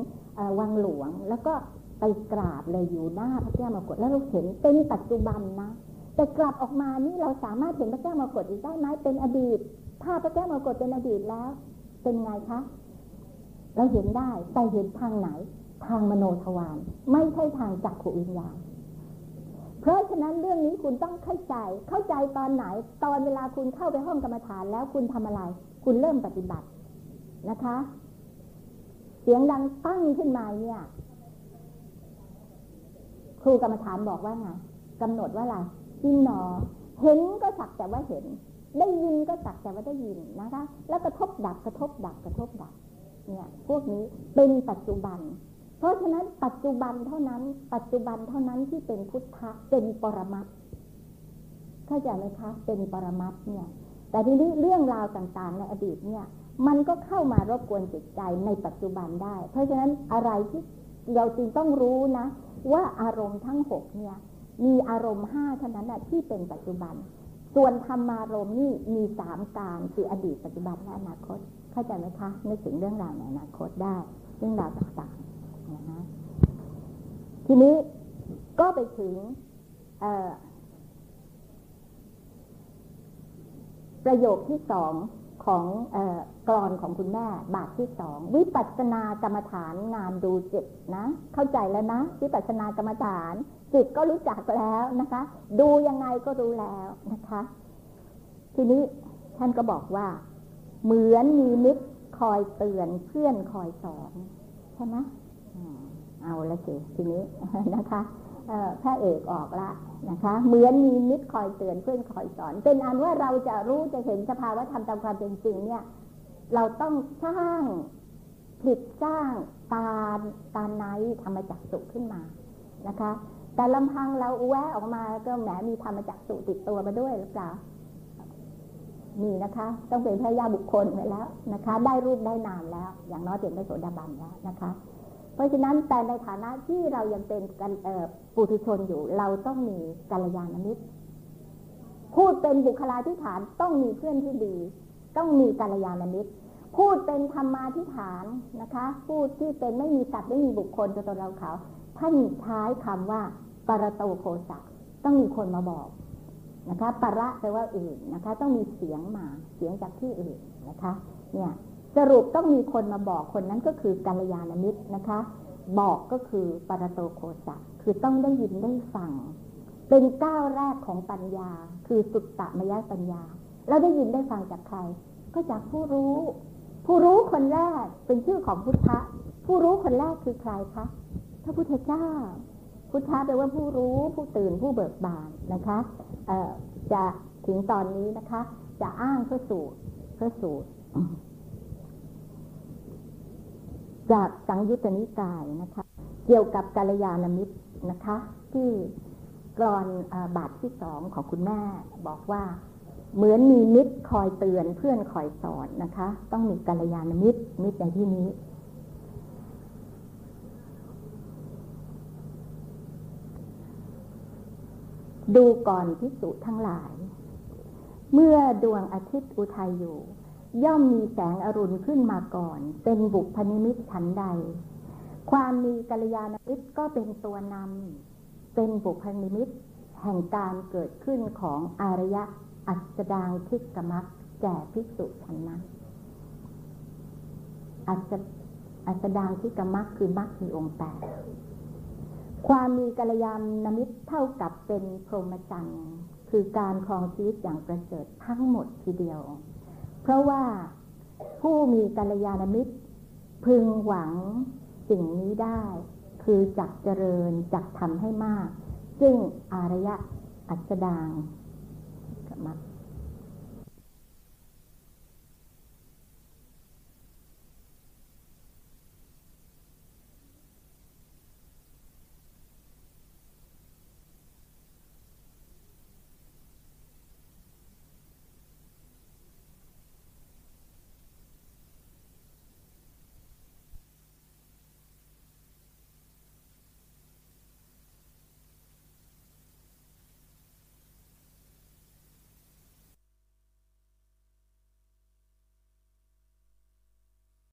วังหลวง แล้วก็ไปกราบเลยอยู่หน้าพระแก้วมรกตแล้วเราเห็นเป็นปัจจุบันนะแต่กลับออกมานี่เราสามารถเห็นพระแก้วมรกตอีกได้ไหมเป็นอดีตภาพพระแก้วมรกตเป็นอดีตแล้ว เป็นไงคะ เราเห็นได้แต่เห็นทางไหน ทางมโนทวารไม่ใช่ทางจักขวิญญาณเพราะฉะนั้นเรื่องนี้คุณต้องเข้าใจ เข้าใจตอนไหน ตอนเวลาคุณเข้าไปห้องกรรมฐานแล้วคุณทำอะไร คุณเริ่มปฏิบัตินะคะ เสียงดังตั้งขึ้นมาเนี่ย ครูกรรมฐานบอกว่าไงกำหนดว่าอะไรจินหนอ เห็นก็สักแต่ว่าเห็น ได้ยินก็สักแต่ว่าได้ยินนะคะ แล้วกระทบดับกระทบดับกระทบดับ เนี่ยพวกนี้เป็นปัจจุบัน เพราะฉะนั้นปัจจุบันเท่านั้น ปัจจุบันเท่านั้นที่เป็นพุทธะเป็นปรมัตเข้าใจไหมคะเป็นปรมัตเนี่ย แต่ทีนี้เรื่องราวต่างๆ ในอดีตเนี่ย มันก็เข้ามารบกวนจิตใจในปัจจุบันได้ เพราะฉะนั้นอะไรที่เราจึงต้องรู้นะ ว่าอารมณ์ทั้งหกเนี่ย มีอารมณ์ห้าเท่านั้นแหะที่เป็นปัจจุบัน ส่วนธรรมารมณ์นี่มีสามการคืออดีตปัจจุบันและอนาคต เข้าใจไหมคะนึกถึงเรื่องราวในอนาคตได้ เรื่องราวต่างๆนะฮะทีนี้ก็ไปถึงประโยคที่สองของกรอนของคุณแม่ บาทที่สองวิปัสสนากรรมฐานงานดูจิตนะ เข้าใจแล้วนะ วิปัสสนากรรมฐาน จิตก็รู้จักแล้วนะคะ ดูยังไงก็รู้แล้วนะคะ ทีนี้ท่านก็บอกว่า เหมือนมีมิตรคอยเตือนเพื่อนคอยสอนใช่ไหมเอาละสิทีนี้นะคะพระเอกออกละนะคะ เหมือนมีมิตรคอยเตือนเพื่อนคอยสอน เป็นอันว่าเราจะรู้จะเห็นสภาวะธรรมตามความเป็นจริงเนี่ย เราต้องสร้างผลิตสร้างตาตาไนธรรมจักสุขึ้นมานะคะ แต่ลำพังเราแวะออกมาก็แหมมีธรรมจักสุติดตัวมาด้วยหรือเปล่ามีนะคะ ต้องเป็นพระยาบุคคลไปแล้วนะคะ ได้รูปได้นามแล้ว อย่างน้อยเป็นพระโสดาบันแล้วนะคะ เพราะฉะนั้นแต่ในฐานะที่เรายังเป็นกันปุถุชนอยู่ เราต้องมีกัลยาณมิตร พูดเป็นบุคลาธิฐานต้องมีเพื่อนที่ดี ต้องมีกัลยาณมิตร พูดเป็นธรรมาธิฐานนะคะ พูดที่เป็นไม่มีสัตว์ไม่มีบุคคลตัวตนเราเขา ท่านใช้คำว่า ปรโตโคสะต้องมีคนมาบอกนะคะประแปลว่าอื่นนะคะ ต้องมีเสียงมาเสียงจากที่อื่นนะคะ เนี่ยสรุปต้องมีคนมาบอกคนนั้นก็คือกัลยาณมิตรนะคะ บอกก็คือปรโตโคสะคือต้องได้ยินได้ฟัง เป็นก้าวแรกของปัญญา คือสุตตะมยปัญญา แล้วได้ยินได้ฟังจากใคร ก็จากผู้รู้ ผู้รู้คนแรกเป็นชื่อของพุทธะผู้รู้คนแรกคือใครคะพระพุทธเจ้า พุทธะแปลว่าผู้รู้ผู้ตื่นผู้เบิกบานนะคะจะถึงตอนนี้นะคะ จะอ้างเพื่อสูตรเพื่อสูตร จากสังยุตตนิกายนะคะ เกี่ยวกับกาลยานมิตรนะคะ ที่กรอนอบาทที่สองของคุณแม่บอกว่าเหมือนมีมิตรคอยเตือนเพื่อนคอยสอนนะคะ ต้องมีกาลยานมิตรมิตรในที่นี้ ดูก่อนพิสุทั้งหลาย เมื่อดวงอาทิตย์อุทัยอยู่ ย่อมมีแสงอรุณขึ้นมาก่อน เป็นบุพนิมิตฉันใด ความมีกัลยาณมิตรก็เป็นตัวนำเป็นบุพนิมิตแห่งการเกิดขึ้นของอารยอัษฎางคิกมรรคแก่ภิกษุฉันนั้นอัษอัษฎางคิกมรรคคือมรรคมีองค์แปด ความมีกัลยาณมิตรเท่ากับเป็นพรหมจรรย์คือการครองชีวิตอย่างประเสริฐทั้งหมดทีเดียว เพราะว่าผู้มีกัลยาณมิตร พึงหวังสิ่งนี้ได้ คือจักเจริญจักทำให้มาก ซึ่งอารยะอัจดาง